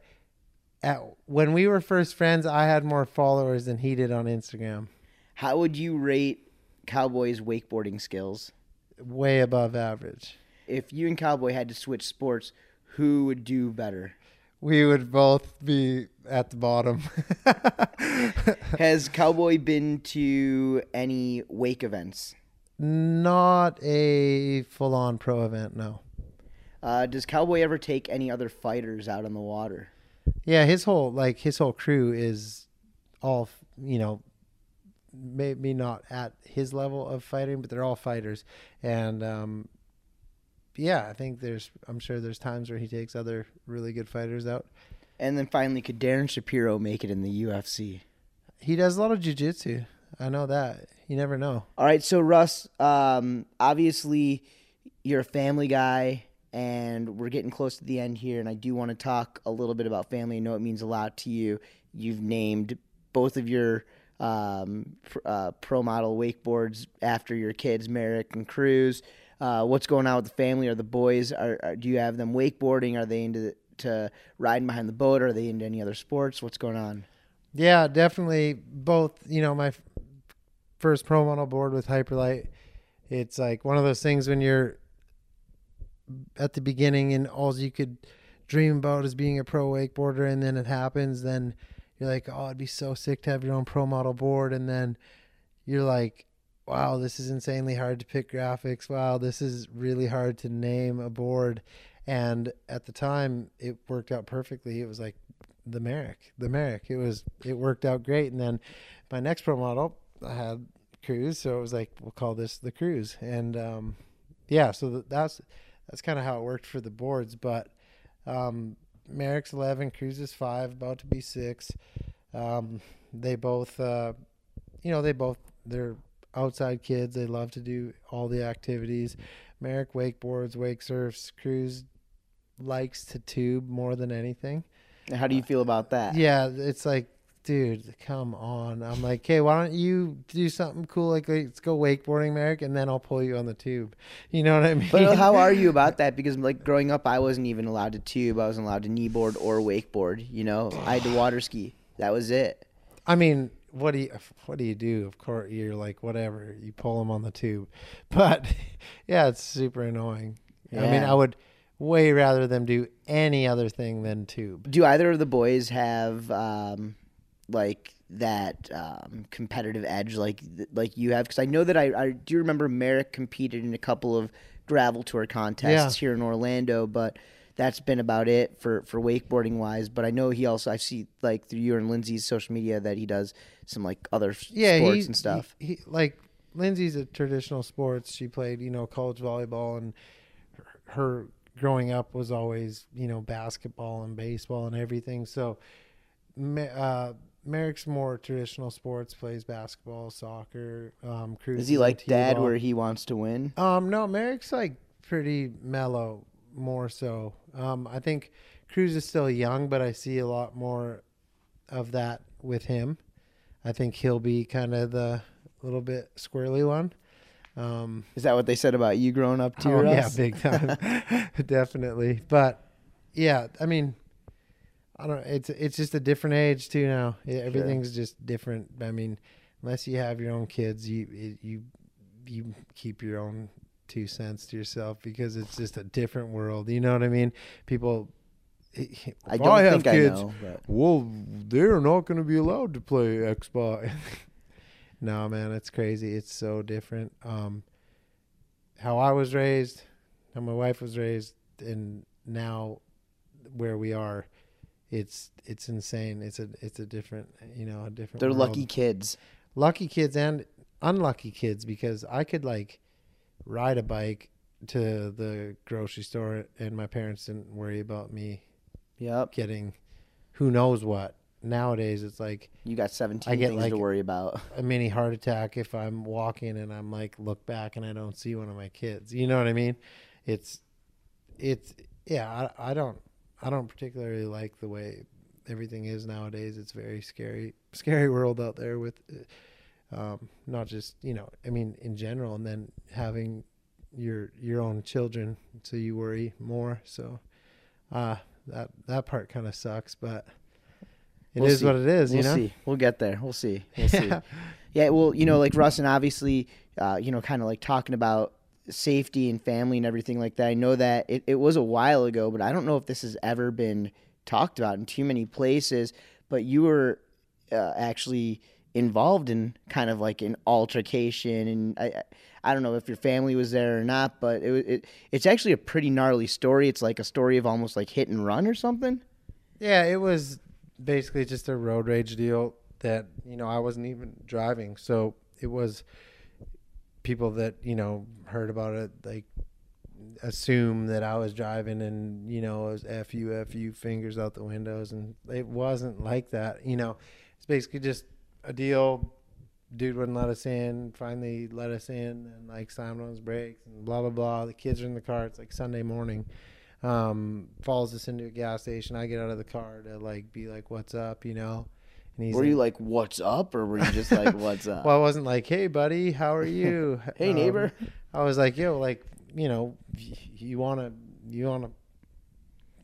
At, when we were first friends, I had more followers than he did on Instagram. How would you rate Cowboy's wakeboarding skills? Way above average. If you and Cowboy had to switch sports, who would do better? We would both be at the bottom. Has Cowboy been to any wake events? Not a full on pro event, no. Uh, does Cowboy ever take any other fighters out on the water? Yeah, his whole like his whole crew is all you know, maybe not at his level of fighting, but they're all fighters. And um, yeah, I think there's I'm sure there's times where he takes other really good fighters out. And then finally, could Darin Shapiro make it in the UFC? He does a lot of jujitsu. I know that. You never know. All right, so Russ, um, obviously you're a family guy, and we're getting close to the end here, and I do want to talk a little bit about family. I know it means a lot to you. You've named both of your um, uh, pro model wakeboards after your kids, Merrick and Cruz. Uh, what's going on with the family? Are the boys? Are, are do you have them wakeboarding? Are they into to riding behind the boat? Are they into any other sports? What's going on? Yeah, definitely both. You know, my first pro model board with Hyperlite, it's like one of those things when you're at the beginning and all you could dream about is being a pro wakeboarder, and then it happens, then you're like, oh, it'd be so sick to have your own pro model board, and then you're like, wow, this is insanely hard to pick graphics. Wow, this is really hard to name a board. And at the time, it worked out perfectly. It was like the Merrick, the Merrick. It was it worked out great. And then my next pro model, I had Cruz, so it was like we'll call this the Cruz. And um, yeah, so that's that's kind of how it worked for the boards. But um, Merrick's eleven, Cruz is five, about to be six. Um, they both, uh, you know, they both they're outside kids. They love to do all the activities. Merrick wakeboards, wake surfs, Cruz likes to tube more than anything. How do you feel about that? Yeah, it's like, dude, come on. I'm like, hey, why don't you do something cool? Like, let's go wakeboarding, Merrick, and then I'll pull you on the tube. You know what I mean? But how are you about that? Because like growing up, I wasn't even allowed to tube. I wasn't allowed to kneeboard or wakeboard. You know, I had to water ski. That was it. I mean, what do you what do you do? Of course, you're like whatever. You pull them on the tube, but yeah, it's super annoying. I mean, I would way rather them do any other thing than tube. Do either of the boys have um, like that um, competitive edge like like you have? Because I know that I, I do remember Merrick competed in a couple of gravel tour contests here in Orlando, but that's been about it for for wakeboarding wise. But I know he also I see like through you and Lindsay's social media that he does some like other Yeah, sports he, and stuff. He, he like Lindsay's a traditional sports. She played, you know, college volleyball, and her, her growing up was always, you know, basketball and baseball and everything. So, uh, Merrick's more traditional sports. Plays basketball, soccer. Um, Is he like dad T-ball. where he wants to win? Um, no, Merrick's like pretty mellow, more so. Um, I think Cruz is still young, but I see a lot more of that with him. I think he'll be kind of the little bit squirrely one. Um, Is that what they said about you growing up too? oh, yeah, big time, definitely. But yeah, I mean, I don't. It's it's just a different age too now. Yeah, Everything's just different. I mean, unless you have your own kids, you you you keep your own two cents to yourself because it's just a different world. You know what I mean? People. I don't have think I know. Well, they're not going to be allowed to play Xbox. no, man, it's crazy. It's so different. Um, how I was raised, how my wife was raised, and now where we are, it's it's insane. It's a it's a different you know a different. They're world. lucky kids. lucky kids and unlucky kids because I could like ride a bike to the grocery store and my parents didn't worry about me Yep. getting who knows what. Nowadays, it's like You got 17 I get, things like- to worry about. a mini heart attack if I'm walking and I'm like look back and I don't see one of my kids. You know what I mean? It's it's yeah, I, I don't I don't particularly like the way everything is nowadays. It's very scary scary world out there with uh, um not just, you know, I mean in general and then having your your own children so you worry more. So uh that that part kind of sucks, but it is We'll see. what it is, we'll you know. see. We'll get there. We'll see. We'll see. Yeah. Yeah, well, you know, like Russ and obviously, uh, you know, kind of like talking about safety and family and everything like that. I know that it, it was a while ago, but I don't know if this has ever been talked about in too many places. But you were uh, actually involved in kind of like an altercation, and I, I- don't know if your family was there or not, but it, it it's actually a pretty gnarly story. It's like a story of almost like hit and run or something. Yeah, it was basically just a road rage deal that, you know, I wasn't even driving. So it was people that, you know, heard about it, like assume that I was driving and, you know, it was F you, F you, fingers out the windows. And it wasn't like that. You know, it's basically just a deal. Dude wouldn't let us in, finally let us in and like slammed on his brakes and blah, blah, blah. The kids are in the car. It's like Sunday morning um, follows us into a gas station. I get out of the car to like be like, "What's up?" You know. And he's Were you like, "What's up?" or were you just like, "What's up"? Well, I wasn't like, "Hey, buddy, how are you?" Hey, Um, neighbor. I was like, "Yo, like, you know, you wanna, you wanna."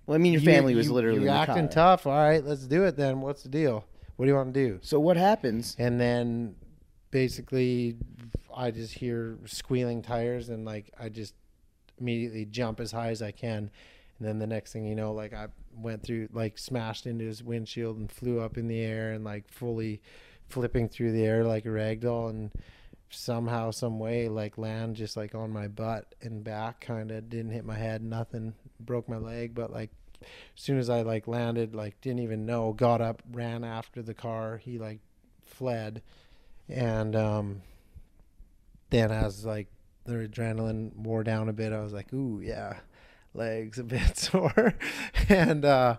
Well, I mean, your you- family was you- literally acting tough. All right, let's do it then. What's the deal? What do you want to do? So what happens? And then, basically, I just hear squealing tires, and like I just immediately jump as high as I can. And then the next thing you know, like I went through, like smashed into his windshield and flew up in the air and like fully flipping through the air like a rag doll and somehow, some way, like land just like on my butt and back, kind of didn't hit my head, nothing, broke my leg, but like as soon as I like landed, like didn't even know, got up, ran after the car. He like fled, and um, then as like the adrenaline wore down a bit, I was like, ooh yeah, legs a bit sore, and uh,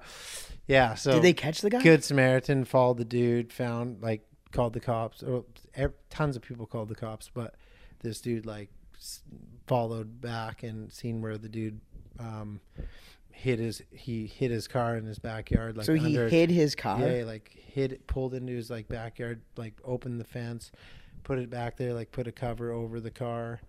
yeah. So Did they catch the guy? Good Samaritan followed the dude, found like called the cops, or tons of people called the cops, but this dude like s- followed back and seen where the dude um, hit his he hit his car in his backyard. Like so he under, hid his car. yeah, like hit it, pulled into his like backyard, like opened the fence, put it back there, like put a cover over the car,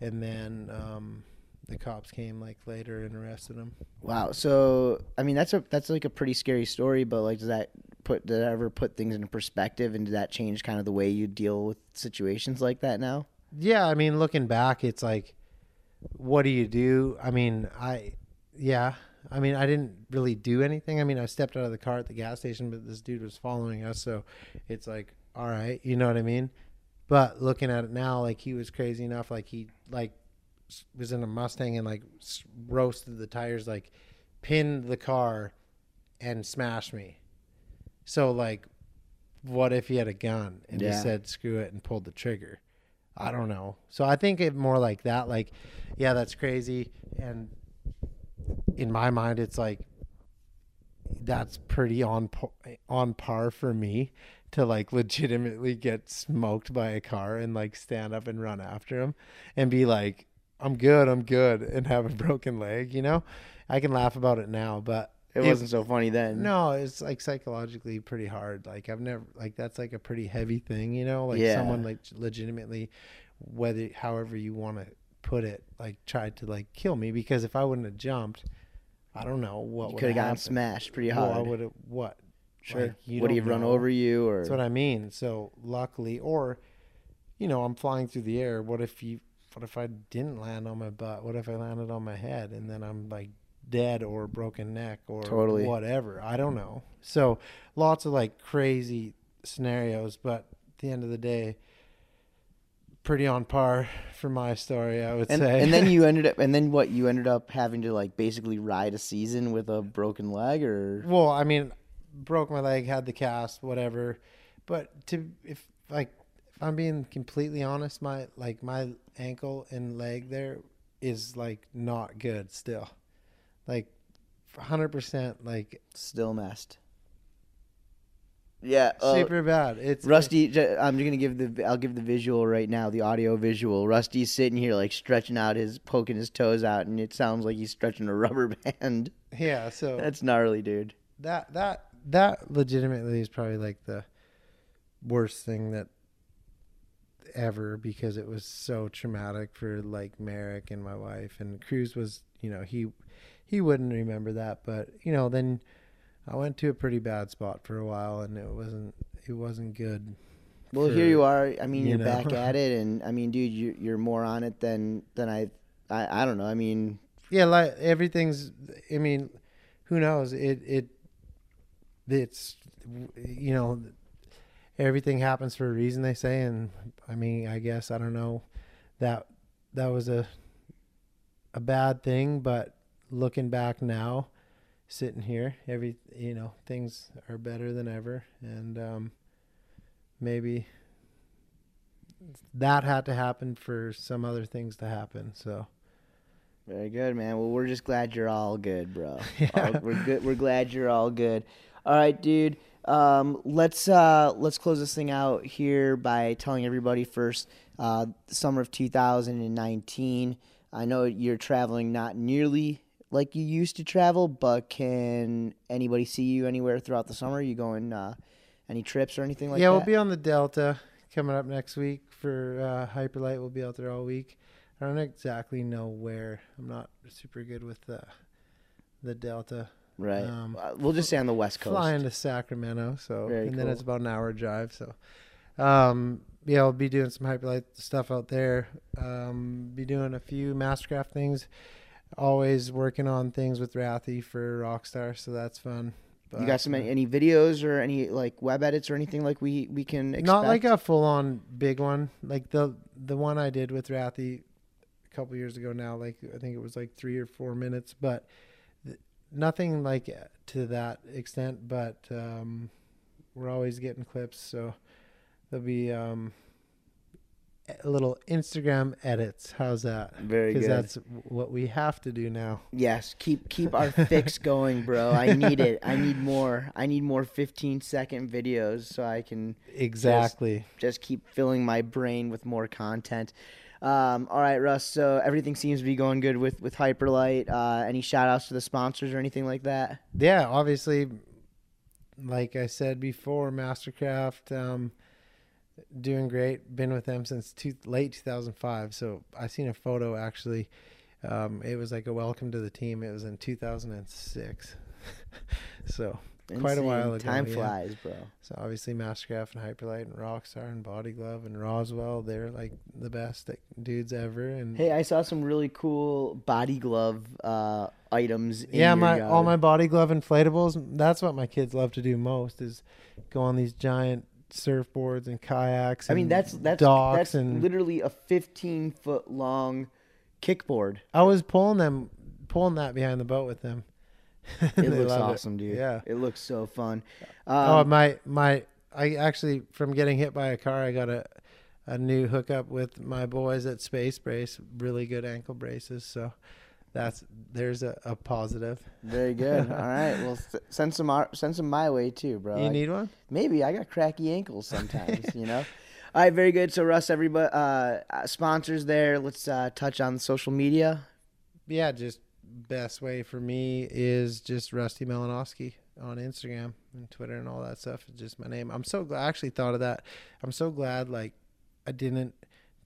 and then um, the cops came like later and arrested him. Wow. So I mean, that's a that's like a pretty scary story. But like, does that put did that ever put things into perspective, and did that change kind of the way you deal with situations like that now? Yeah, I mean, looking back, it's like, what do you do? I mean, I, yeah, I mean, I didn't really do anything. I mean, I stepped out of the car at the gas station, but this dude was following us, so it's like, all right, you know what I mean? But looking at it now, like he was crazy enough, like he like was in a Mustang and like roasted the tires, like pinned the car and smashed me. So like, what if he had a gun and Yeah. just said screw it and pulled the trigger? I don't know. So I think it more like that. Like, yeah, that's crazy. And in my mind, it's like that's pretty on on par for me to like legitimately get smoked by a car and like stand up and run after him and be like, I'm good, I'm good, and have a broken leg. You know, I can laugh about it now, but It wasn't so funny then. no, it's like psychologically pretty hard. Like I've never like that's like a pretty heavy thing, you know. Like Yeah. someone like legitimately, whether however you want to put it, like tried to like kill me because if I wouldn't have jumped, I don't know what could have gotten smashed pretty Well, I hard. would have what? sure. Like, you Would he run over you or? That's what I mean. So luckily, or you know, I'm flying through the air. What if you? What if I didn't land on my butt? What if I landed on my head and then I'm like dead or broken neck or Totally. whatever? I don't know. So lots of like crazy scenarios, but at the end of the day, pretty on par for my story. I would and, say. and then you ended up, and then what? You ended up having to like basically ride a season with a broken leg, or Well, I mean, broke my leg, had the cast, whatever. But to if like I'm being completely honest, my like my ankle and leg there is like not good still. Like 100% like still messed. Yeah, uh, super bad. It's Rusty, I'm gonna give the I'll give the visual right now, the audio visual. Rusty's sitting here like stretching out his poking his toes out, and it sounds like he's stretching a rubber band. Yeah, so That's gnarly, dude. that that that legitimately is probably like the worst thing that ever because it was so traumatic for like Merrick and my wife and Cruz was you know he he wouldn't remember that but you know then I went to a pretty bad spot for a while and it wasn't it wasn't good Well, for- here you are. I mean, you you're back at it, and I mean, dude, you, you're more on it than than I, I. I don't know. I mean, yeah like everything's I mean who knows it it it's you know everything happens for a reason they say and i mean i guess i don't know that that was a a bad thing but looking back now sitting here every you know things are better than ever and um maybe that had to happen for some other things to happen so very good, man. Well, we're just glad you're all good, bro. Yeah. All- we're good. We're glad you're all good. All right, dude. Um, let's uh, let's close this thing out here by telling everybody first. Uh, summer of 2019. I know you're traveling not nearly like you used to travel, but can anybody see you anywhere throughout the summer? you going uh, any trips or anything like yeah, that? Yeah, we'll be on the Delta coming up next week for uh, Hyperlite. We'll be out there all week. I don't exactly know where. I'm not super good with the the Delta. Right. um, Uh, we'll just stay on the west coast. Flying to Sacramento, so Very and then it's about an hour drive. So, um, yeah, I'll be doing some Hyperlite stuff out there. Um, be doing a few Mastercraft things. Always working on things with Rathy for Rockstar, so that's fun. you got some uh, any videos or any like web edits or anything like we we can expect? Not like a full on big one. Like the the one I did with Rathy a couple years ago now, like I think it was like 3 or 4 minutes, but nothing like to that extent, but um we're always getting clips, so there'll be um little Instagram edits. How's that? Very good. Because that's what we have to do now. Yes, keep keep our fix going, bro. I need it. I need more. I need more 15 second videos so I can Exactly. just keep filling my brain with more content. Um, all right, Russ. So everything seems to be going good with with Hyperlite. Uh, any shout outs to the sponsors or anything like that? yeah, obviously, like I said before, Mastercraft um, doing great. Been with them since two, late 2005. So I seen a photo actually. Um, it was like a welcome to the team. It was in 2006. so quite a while ago. Time yeah. flies, bro. So obviously Mastercraft and Hyperlite and Rockstar and Body Glove and Roswell, they're like the best dudes ever. And Hey, I saw some really cool body glove uh, items. In yeah, my yard. all my body glove inflatables. That's what my kids love to do most is go on these giant surfboards and kayaks. I mean, that's that's docks that's and literally a 15 foot long kickboard. I was pulling them, pulling that behind the boat with them. It looks awesome, dude. Yeah. it looks so fun. oh, Um, my my! I actually from getting hit by a car, I got a a new hookup with my boys at Space Brace. Really good ankle braces. So that's there's a, a positive. very good. All right, well, send some our, send some my way too, bro. you I- need one? maybe I got cracky ankles sometimes, you know. All right, very good. So Russ, everybody, uh, uh, sponsors there. Let's uh, touch on social media. Yeah, just best way for me is just Rusty Malinoski on Instagram and Twitter and all that stuff. It's just my name. I'm so glad. I actually thought of that. I'm so glad like I didn't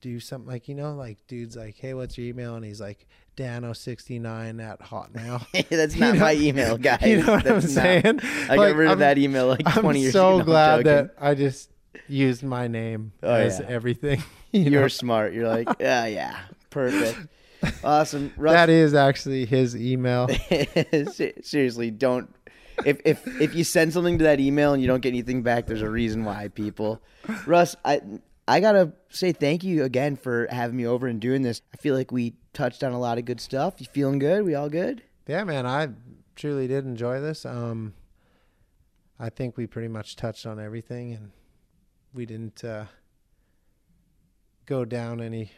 do something like you know like dudes like hey what's your email and he's like dano69 at hotmail That's You not know- my email, guys. you know what i'm That's not- saying I got rid of that email like 20 i'm years so ago. I'm glad that i just used my name Oh, as yeah. everything you You're know? smart. You're like, yeah, yeah, perfect, awesome. Russ, that is actually his email seriously, don't. If if if you send something to that email and you don't get anything back, there's a reason why. People, Russ, I I gotta say thank you again for having me over and doing this. I feel like we touched on a lot of good stuff. You feeling good? We all good? Yeah, man, I truly did enjoy this. Um, I think we pretty much touched on everything, and we didn't uh, go down any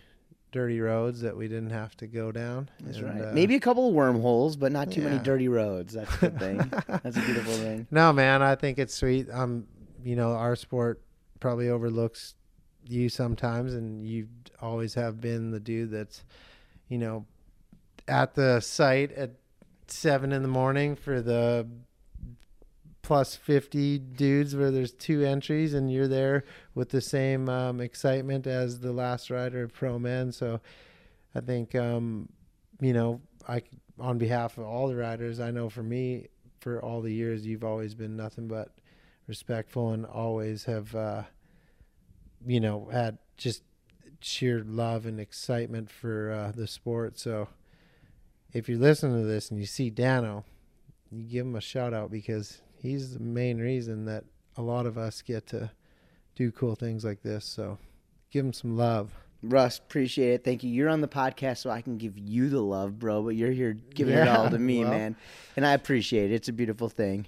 dirty roads that we didn't have to go down. That's And, right. uh, Maybe a couple of wormholes, but not too many dirty roads. That's a good thing. That's a beautiful thing. No, man, I think it's sweet. Um, you know, our sport probably overlooks you sometimes, and you always have been the dude that's, you know, at the site at seven in the morning for the plus 50 dudes where there's two entries and you're there with the same um, excitement as the last rider of pro men so i think um, you know i on behalf of all the riders i know for me for all the years you've always been nothing but respectful and always have uh, you know had just sheer love and excitement for uh, the sport. So if you're listening to this and you see dano you give him a shout out because he's the main reason that a lot of us get to do cool things like this. So give him some love. Russ, appreciate it. Thank you. You're on the podcast, so I can give you the love, bro. But you're here giving it all to me, well. man, and I appreciate it. It's a beautiful thing.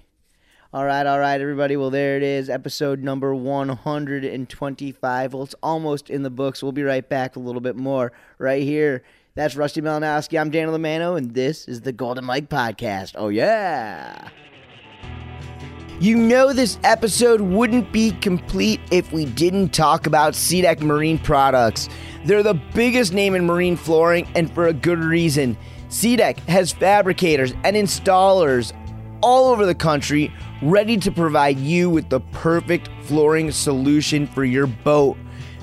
All right, all right, everybody. Well, there it is, episode number 125. Well, it's almost in the books. We'll be right back. A little bit more right here. That's Rusty Malinoski. I'm Daniel Lamano, and this is the Golden Mic Podcast. Oh yeah. You know, this episode wouldn't be complete if we didn't talk about SeaDek Marine Products. They're the biggest name in marine flooring, and for a good reason. SeaDek has fabricators and installers all over the country ready to provide you with the perfect flooring solution for your boat.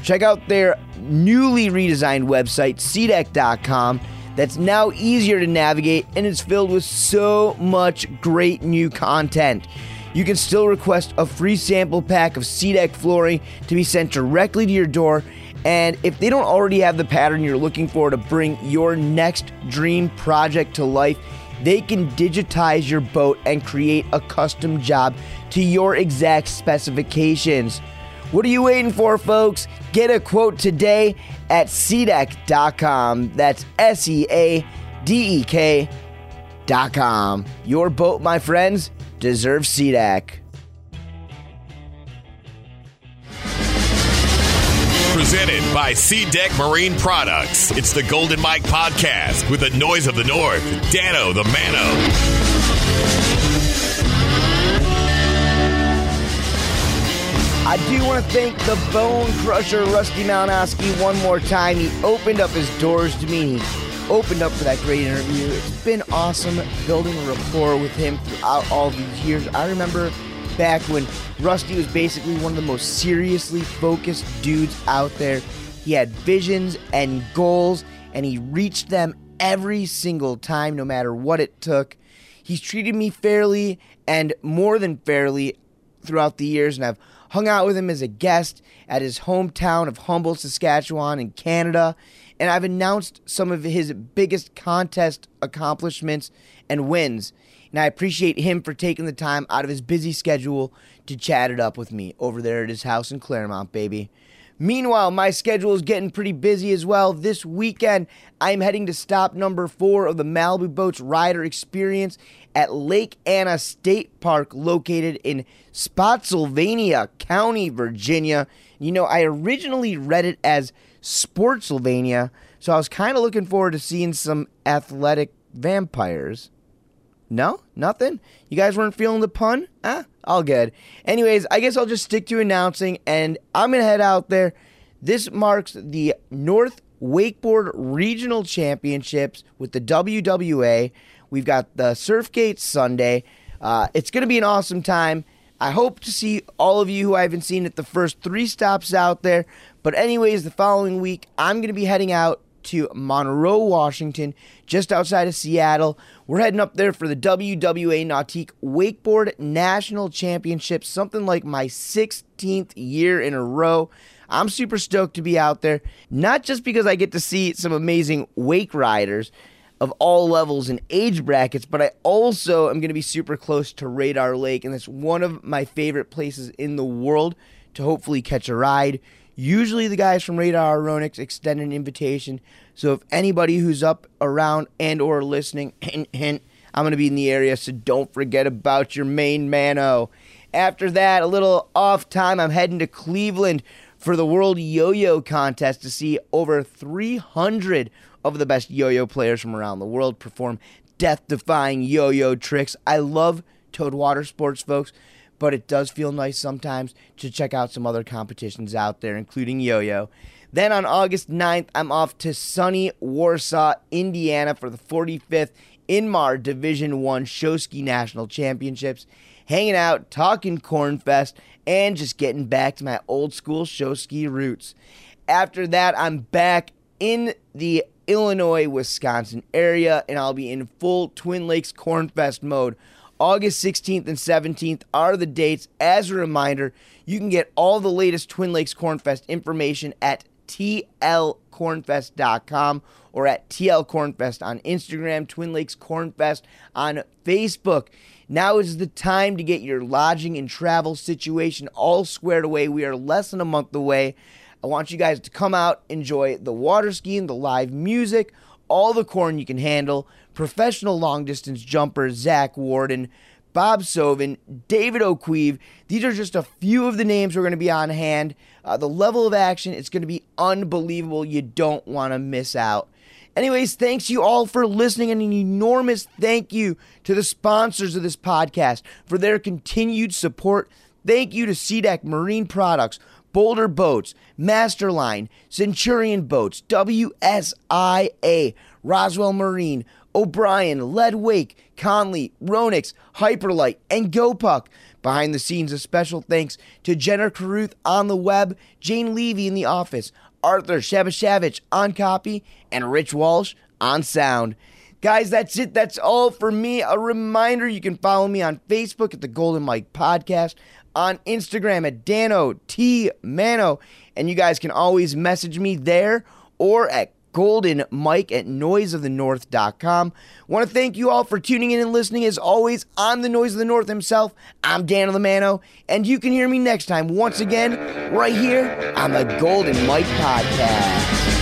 Check out their newly redesigned website, SeaDek.com that's now easier to navigate and it's filled with so much great new content. You can still request a free sample pack of SeaDek flooring to be sent directly to your door. And if they don't already have the pattern you're looking for to bring your next dream project to life, they can digitize your boat and create a custom job to your exact specifications. What are you waiting for, folks? Get a quote today at SeaDek.com. That's S E A D E K.com. Your boat, my friends, deserves SeaDek. Presented by SeaDek Marine Products. It's the Golden Mic Podcast with the noise of the North, Dano the Mano. I do want to thank the Bone Crusher Rusty Malinoski one more time. He opened up his doors to me. Opened up for that great interview. It's been awesome building a rapport with him throughout all these years. I remember back when Rusty was basically one of the most seriously focused dudes out there. He had visions and goals, and he reached them every single time, no matter what it took. He's treated me fairly and more than fairly throughout the years, and I've hung out with him as a guest at his hometown of Humboldt, Saskatchewan, in Canada, and I've announced some of his biggest contest accomplishments and wins. And I appreciate him for taking the time out of his busy schedule to chat it up with me over there at his house in Claremont, baby. Meanwhile, my schedule is getting pretty busy as well. This weekend, I'm heading to stop number four of the Malibu Boats Rider Experience at Lake Anna State Park, located in Spotsylvania County, Virginia. You know, I originally read it as Sportsylvania, so I was kind of looking forward to seeing some athletic vampires. No? Nothing? You guys weren't feeling the pun? Ah, all good. Anyways, I guess I'll just stick to announcing and I'm going to head out there. This marks the North Wakeboard Regional Championships with the WWA. We've got the Surfgate Sunday. Uh, it's going to be an awesome time. I hope to see all of you who I haven't seen at the first three stops out there. But, anyways, the following week, I'm going to be heading out to Monroe, Washington, just outside of Seattle. We're heading up there for the WWA Nautique Wakeboard National Championship, something like my 16th year in a row. I'm super stoked to be out there, not just because I get to see some amazing wake riders of all levels and age brackets, but I also am going to be super close to Radar Lake, and it's one of my favorite places in the world to hopefully catch a ride. Usually, the guys from Radar Aeronix extend an invitation. So, if anybody who's up around and or listening, hint, hint, I'm going to be in the area. So, don't forget about your main mano. After that, a little off time, I'm heading to Cleveland for the World Yo-Yo Contest to see over 300 of the best yo-yo players from around the world perform death-defying yo-yo tricks. I love Towed Water Sports, folks but it does feel nice sometimes to check out some other competitions out there, including yo yo. Then on August 9th, I'm off to sunny Warsaw, Indiana for the 45th Inmar Division 1 Showski National Championships, hanging out, talking Cornfest, and just getting back to my old school Showski roots. After that, I'm back in the Illinois, Wisconsin area, and I'll be in full Twin Lakes Cornfest mode August 16th and 17th are the dates. As a reminder, you can get all the latest Twin Lakes Cornfest information at tlcornfest.com or at tlcornfest on Instagram, Twin Lakes Cornfest on Facebook. Now is the time to get your lodging and travel situation all squared away. We are less than a month away. I want you guys to come out, enjoy the water skiing, the live music, all the corn you can handle. Professional long distance jumpers Zack Worden, Bob Soven, David O'Queeve. These are just a few of the names we're going to be on hand. Uh, the level of action, it's going to be unbelievable. You don't want to miss out. Anyways, thanks you all for listening, and an enormous thank you to the sponsors of this podcast for their continued support. Thank you to SeaDek Marine Products, Boulder Boats, Masterline, Centurion Boats, WSIA, Roswell Marine, O'Brien, Lead Wake, Connelly, Ronix, Hyperlite, and GoPuck. Behind the scenes, a special thanks to Jenna Caruth on the web, Jane Levy in the office, Arthur Shabashavich on copy, and Rich Walsh on sound. Guys, that's it. That's all for me. A reminder you can follow me on Facebook at the Golden Mic Podcast, on Instagram at Dano T Mano, and you guys can always message me there or at Golden Mic at noiseofthenorth.com. Want to thank you all for tuning in and listening. As always, I'm the Noise of the North himself. I'm Dan Mano, and you can hear me next time once again right here on the Golden Mic Podcast.